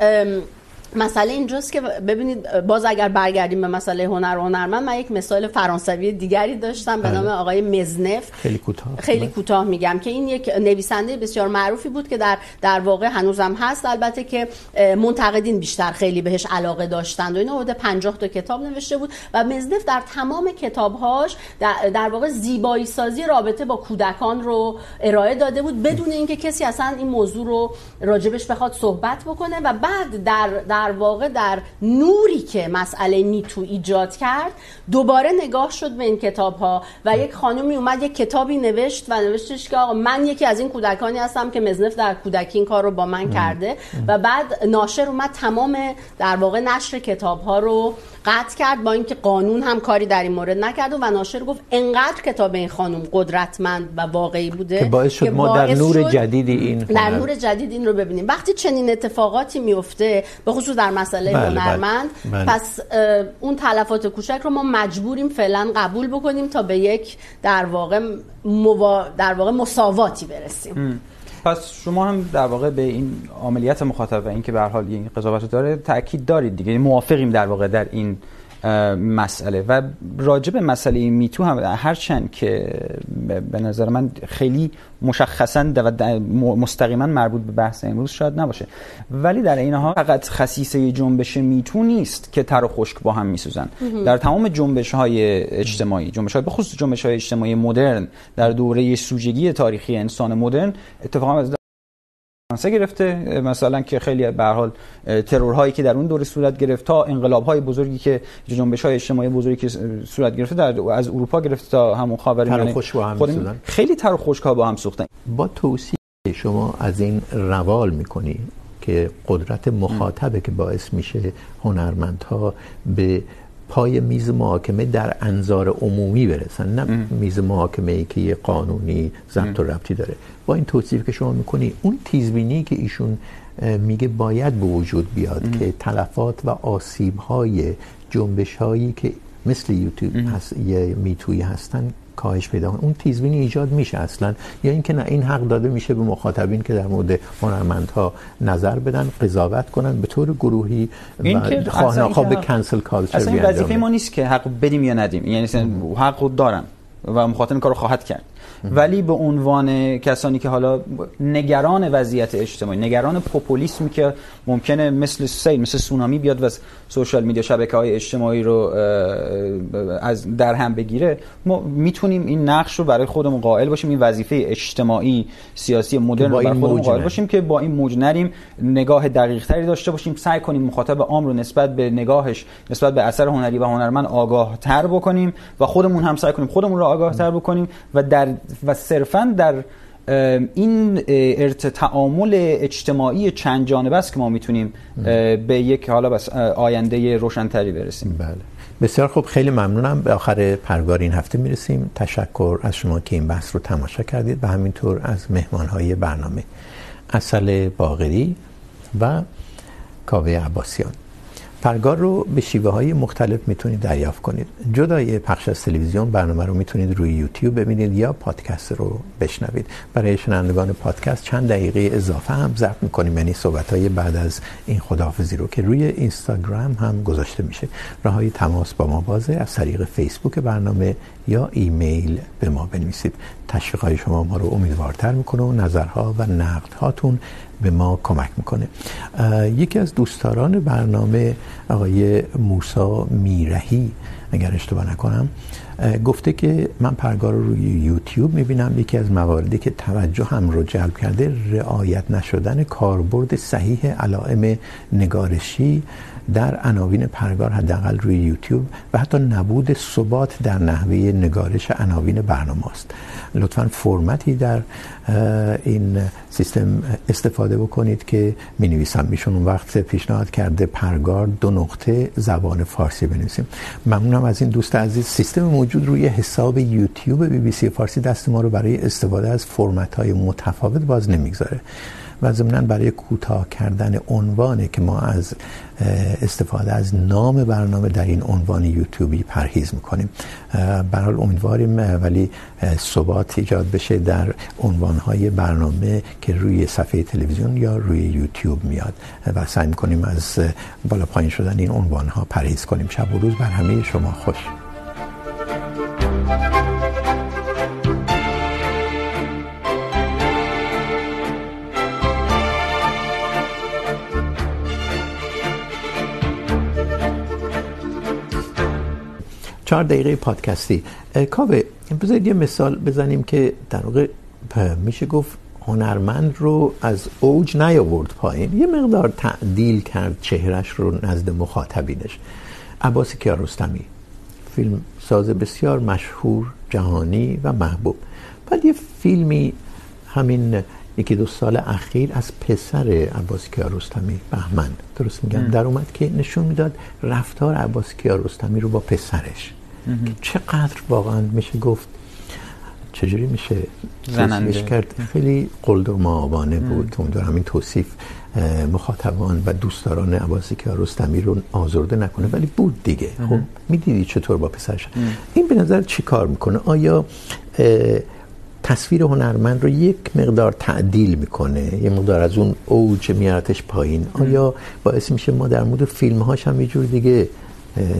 مسئله اینجاست که ببینید باز اگر برگردیم به مسئله هنر و هنرمند من یک مثال فرانسوی دیگری داشتم به نام آقای مزنف. خیلی کوتاه. خیلی کوتاه میگم که این یک نویسنده بسیار معروفی بود که در در واقع هنوزم هست. البته که منتقدین بیشتر خیلی بهش علاقه داشتند و اینا حدود 50 تا کتاب نوشته بود و مزنف در تمام کتابهاش در, در واقع زیبایی سازی رابطه با کودکان رو ارائه داده بود بدون اینکه کسی اصلا این موضوع رو راجبش بخواد صحبت بکنه و بعد در, در در واقع در نوری که مسئله میتو ایجاد کرد، دوباره نگاه شد به این کتاب ها و یک خانمی اومد، یک کتابی نوشت و نوشتش که آقا من یکی از این کودکانی هستم که مزنف در کودکی این کار رو با من کرده و بعد ناشر اومد تمام در واقع نشر کتاب ها رو قطع کرد با اینکه قانون هم کاری در این مورد نکرد و ناشر گفت انقدر کتاب این خانم قدرتمند و واقعی بوده که باعث شد ما در نور جدیدی این در نور جدید این رو ببینیم وقتی چنین اتفاقاتی میفته به خصوص در مسئله بله هنرمند بله. پس اون تلفات کوچک رو ما مجبوریم فعلا قبول بکنیم تا به یک در واقع موا... در واقع مساواتی برسیم ام. پس شما هم در واقع به این عملیات مخاطب و اینکه به هر حال این قضاوت داره تاکید دارید دیگه. یعنی موافقیم در واقع در این مسئله. و راجع به مسئله میتو هم هر چند که به نظر من خیلی مشخصا و مستقیما مربوط به بحث امروز شاید نباشه. ولی در اینها فقط خصیصه جنبش میتو نیست که تر و خشک با هم میسوزن. در تمام جنبش های اجتماعی جنبش های بخصوص جنبش های اجتماعی مدرن در دوره سوژگی تاریخی انسان مدرن اتفاقا از فرانسه گرفته. مثلا که خیلی به هر حال ترورهایی که در اون دوره صورت گرفت تا انقلاب‌های بزرگی که جنبش‌های اجتماعی بزرگی که صورت گرفته در از اروپا گرفته تا همون خاورمیانه خیلی تر و خشک‌ها با هم سوختن. با توصیه شما از این روال می‌کنی که قدرت مخاطبه که باعث میشه هنرمندها به پای میز محاکمه در انظار عمومی برسن نه میز محاکمه ای که یه قانونی ضبط و ربطی داره. با این توصیف که شما میکنی اون تیزبینی که ایشون میگه باید به وجود بیاد ام. که تلفات و آسیب های جنبش هایی که مثل یوتیوب هست یه میتوی هستن کاهش پیدا کنه. اون تیزبینی ایجاد میشه اصلا. یا اینکه نه این حق داده میشه به مخاطبین که در مورد هنرمندها نظر بدن قضاوت کنن به طور گروهی و خواهناخواه کنسل کالچر اصلا این وظیفه ما نیست که حق بدیم یا ندیم. یعنی حق دارن و مخاطب این کارو خواهد کرد. ولی به عنوان کسانی که حالا نگران وضعیت اجتماعی نگران پوپولیسمی که ممکنه مثل سیل مثل سونامی بیاد و سوشال میدیا شبکه های اجتماعی رو از در هم بگیره ما میتونیم این نقش رو برای خودمون قائل باشیم این وظیفه اجتماعی سیاسی مدرن رو برای خودمون قائل باشیم که با این موج نریم نگاه دقیق تری داشته باشیم سعی کنیم مخاطب عام رو نسبت به نگاهش نسبت به اثر هنری و هنرمند آگاه تر بکنیم و خودمون هم سعی کنیم خودمون رو آگاه تر بکنیم و در و صرفا در این ارت تعامل اجتماعی چند جانبه است که ما میتونیم به یک، حالا بس آینده روشنتری برسیم. بله. بسیار خوب. خیلی ممنونم. به آخر پرگار این هفته میرسیم. تشکر از شما که این بحث رو تماشا کردید. و همینطور از مهمانهای برنامه اصل باغری و کاوه عباسیان. پرگار رو به شیوه های مختلف میتونید دریافت کنید. جدای پخش از تلویزیون برنامه رو میتونید روی یوتیوب ببینید یا پادکست رو بشنوید. برای شنوندگان پادکست چند دقیقه اضافه هم ضبط میکنیم یعنی صحبت های بعد از این خداحافظی رو که روی اینستاگرام هم گذاشته میشه. راه های تماس با ما بازه از طریق فیسبوک برنامه یا ایمیل به ما بنویسید. تشویق های شما ما رو امیدوارتر میکنه و نظرها و نقد هاتون به ما کمک میکنه. یکی از دوستداران برنامه آقای موسی میرهی، اگر اشتباه نکنم گفته که من پرگار رو روی یوتیوب میبینم، یکی از مواردی که توجه هم رو جلب کرده، رعایت نشدن کاربرد صحیح علائم نگارشی در عناوین پرگار حداقل روی یوتیوب و حتی نبود ثبات در نحوه نگارش عناوین برنامه است لطفا فرمتی در این سیستم استفاده بکنید که می نویسم میشون اون وقت پیشنهاد کرده پرگار دو نقطه زبان فارسی بنویسیم. ممنونم از این دوست عزیز. سیستم موجود روی حساب یوتیوب بی بی سی فارسی دست ما رو برای استفاده از فرمت های متفاوت باز نمیگذاره. و ضمناً برای کوتاه کردن عنوانه که ما از استفاده از نام برنامه در این عنوان یوتیوبی پرهیز میکنیم. به حال امیدواریم ولی ثبات ایجاد بشه در عنوانهای برنامه که روی صفحه تلویزیون یا روی یوتیوب میاد. و سعی میکنیم از بالا پایین شدن این عنوانها پرهیز کنیم. شب و روز بر همه شما خوش. چهار دقیقه پادکستی. کاوه، بذارید یه مثال بزنیم که در واقع میشه گفت هنرمند رو از اوج نیاورد پایین. یه مقدار تعدیل کرد چهرش رو نزد مخاطبینش. عباس کیارستمی، فیلم ساز بسیار مشهور، جهانی و محبوب. بعد یه فیلمی، همین یکی دو سال اخیر از پسر عباس کیارستمی بهمن. درست میگم؟ در اومد که نشون میداد رفتار عباس کیارستمی رو با پسرش. که چقدر واقعا میشه گفت چجوری میشه زننده. کرد؟ خیلی قلدر معابانه بود. امیدوارم این توصیف مخاطبان و دوستداران عباس کیارستمی رو آزرده نکنه ولی بود دیگه. خب میدیدی چطور با پسرش؟ این به نظر چی کار میکنه؟ آیا تصویر هنرمند رو یک مقدار تعدیل میکنه. یه مقدار از اون اوج میارتش پایین. آیا باعث میشه ما در مورد فیلم هاش هم یه جور دیگه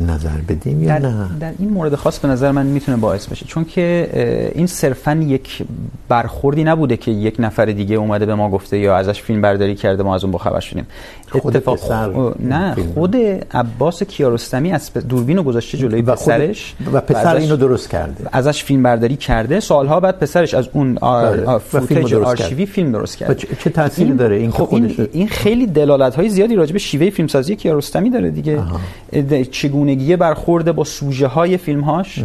نظر بدیم یا در, نه؟ در این مورد خاص به نظر من میتونه باعث بشه. چون که این صرفا یک برخوردی نبوده که یک نفر دیگه اومده به ما گفته یا ازش فیلم برداری کرده ما از اون با خبر شدیم. خود اتفاق پسر نه خود عباس کیارستمی از دوربین رو گذاشته جلوی پسرش و پسر اینو درست کرده. ازش فیلم برداری کرده. سالها بعد پسرش از اون فوتیج آرشیوی فیلم درست کرده چه تأثیری داره؟ این خب این, این خیلی دلالت های زیادی راجع به شیوه فیلمسازی کیارستمی داره دیگه. چگونگی برخورد با سوژه های فیلم هاش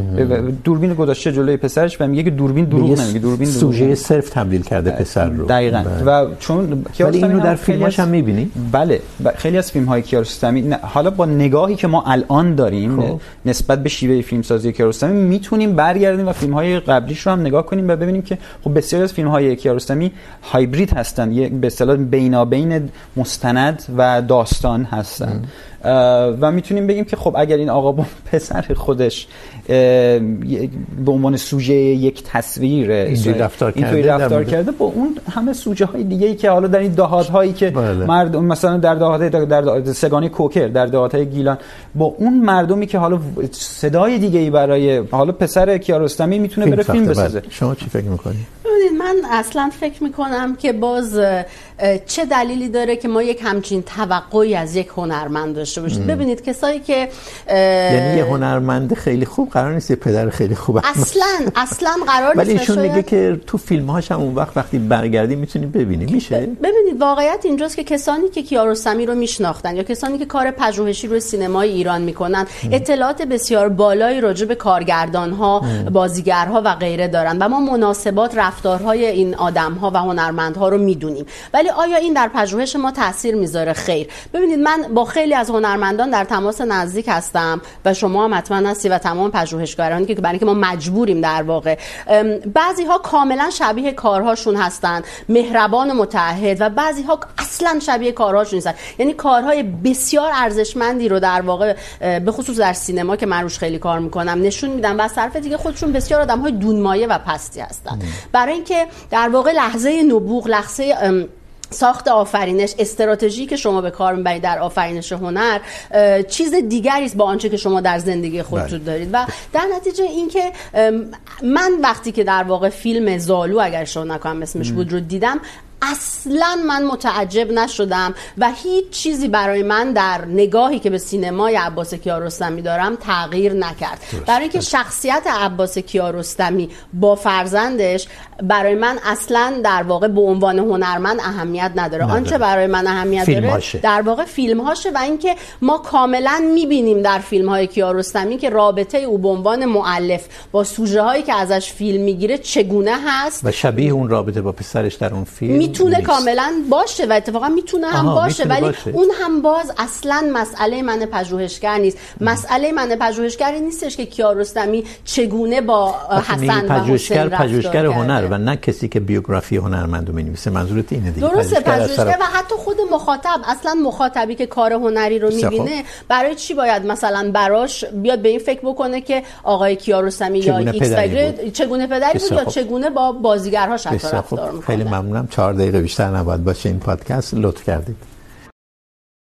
دوربین گذاشته جلوی پسرش و میگه که دوربین دروغ نمیگه دوربین سوژه صرف تبدیل کرده پسر رو. دقیقاً. و چون ولی اینو در فیلماش هم میبینی؟ بله. خیلی از فیلم های کیارستمی حالا با نگاهی که ما الان داریم خوب. نسبت به شیوه فیلم سازی کیارستمی میتونیم برگردیم و فیلم های قبلیش رو هم نگاه کنیم و ببینیم که خب بسیاری از فیلم های کیارستمی هایبرید هستن. یه به اصطلاح بینابین مستند و داستان هستن. و میتونیم بگیم که خب اگر این آقا با پسر خودش به عنوان سوژه یک تصویر اینجوری رفتار کرده اینجوری رفتار کرده با اون همه سوژه های دیگه ای که حالا در این دهات هایی که بله. مردم مثلا در دهات در دهات سگانه کوکر در دهات های گیلان با اون مردمی که حالا صدای دیگه ای برای حالا پسر کیارستمی میتونه بره فیلم بسازه. شما چی فکر میکنید من اصلا فکر میکنم که باز چه دلیلی داره که ما یک همچین توقعی از یک هنرمند داشته باشیم؟ ببینید کسایی که یعنی یه هنرمند خیلی خوب قرار نیست یه پدر خیلی خوب اصلا اصلا قرار نیست. ولی ایشون میگه که تو فیلم هاش هم اون وقت وقتی برگردی میتونی ببینی. میشه؟ ببینید واقعیت اینجاست که کسانی که کیارستمی رو میشناختن یا کسانی که کار پژوهشی روی سینمای ایران میکنن اطلاعات بسیار بالایی راجع به کارگردان ها بازیگرها و غیره دارن و ما مناسبات رفتارهای این آدم ها و هنرمندها رو میدونیم. ولی آیا این در پژوهش ما تاثیر میذاره؟ خیر. ببینید من با خیلی از هنرمندان در تماس نزدیک هستم و شما هم حتما هستی و تمام پژوهشگرانی که برای اینکه ما مجبوریم در واقع. بعضی ها کاملا شبیه کارهاشون هستن. مهربان و متعهد و بعضی ها اصلا شبیه کارهاشون نیستن. یعنی کارهای بسیار ارزشمندی رو در واقع به خصوص در سینما که من روش خیلی کار میکنم نشون میدن و صرف دیگه خودشون بسیار آدم های دونمایه و پستی هستن. برای اینکه در واقع لحظه نبوغ لحظه ساخت آفرینش استراتژی که شما به کار میبرید در آفرینش هنر چیز دیگری است با آنچه که شما در زندگی خودتون دارید. و در نتیجه اینکه من وقتی که در واقع فیلم زالو اگر شما نکنم اسمش بود رو دیدم اصلا من متعجب نشدم و هیچ چیزی برای من در نگاهی که به سینمای عباس کیارستمی دارم تغییر نکرد. برای اینکه شخصیت عباس کیارستمی با فرزندش برای من اصلا در واقع به عنوان هنرمند اهمیت نداره, نداره. آنچه برای من اهمیت فیلم داره هاشه. در واقع فیلم هاشه و اینکه ما کاملا میبینیم در فیلم های کیارستمی که رابطه او به عنوان مؤلف با سوژه هایی که ازش فیلم میگیره چگونه هست. و شبیه اون رابطه با پسرش در اون فیلم میتونه نیست. کاملا باشه و اتفاقا میتونه هم آها، باشه میتونه ولی باشه. اون هم باز اصلا مسئله من پژوهشگر نیست. مسئله من پژوهشگری نیستش که کیارستمی چگونه با حسن و پژوهشگر پژوهشگر هنر. و نه کسی که بیوگرافی هنرمندو مینویسه. منظورت اینه دیگه درسته پژوهشگر پژوهشگر و حتی خود مخاطب. اصلا مخاطبی که کار هنری رو میبینه برای چی باید مثلا براش بیاد به این فکر بکنه که آقای کیارستمی یا ایکس چگونه پدری بود یا. چگونه با بازیگرهاش رفتار میکنه؟ خیلی ممنونم. چهار دقیقه بیشتر نباید باشه این پادکست لطف کردید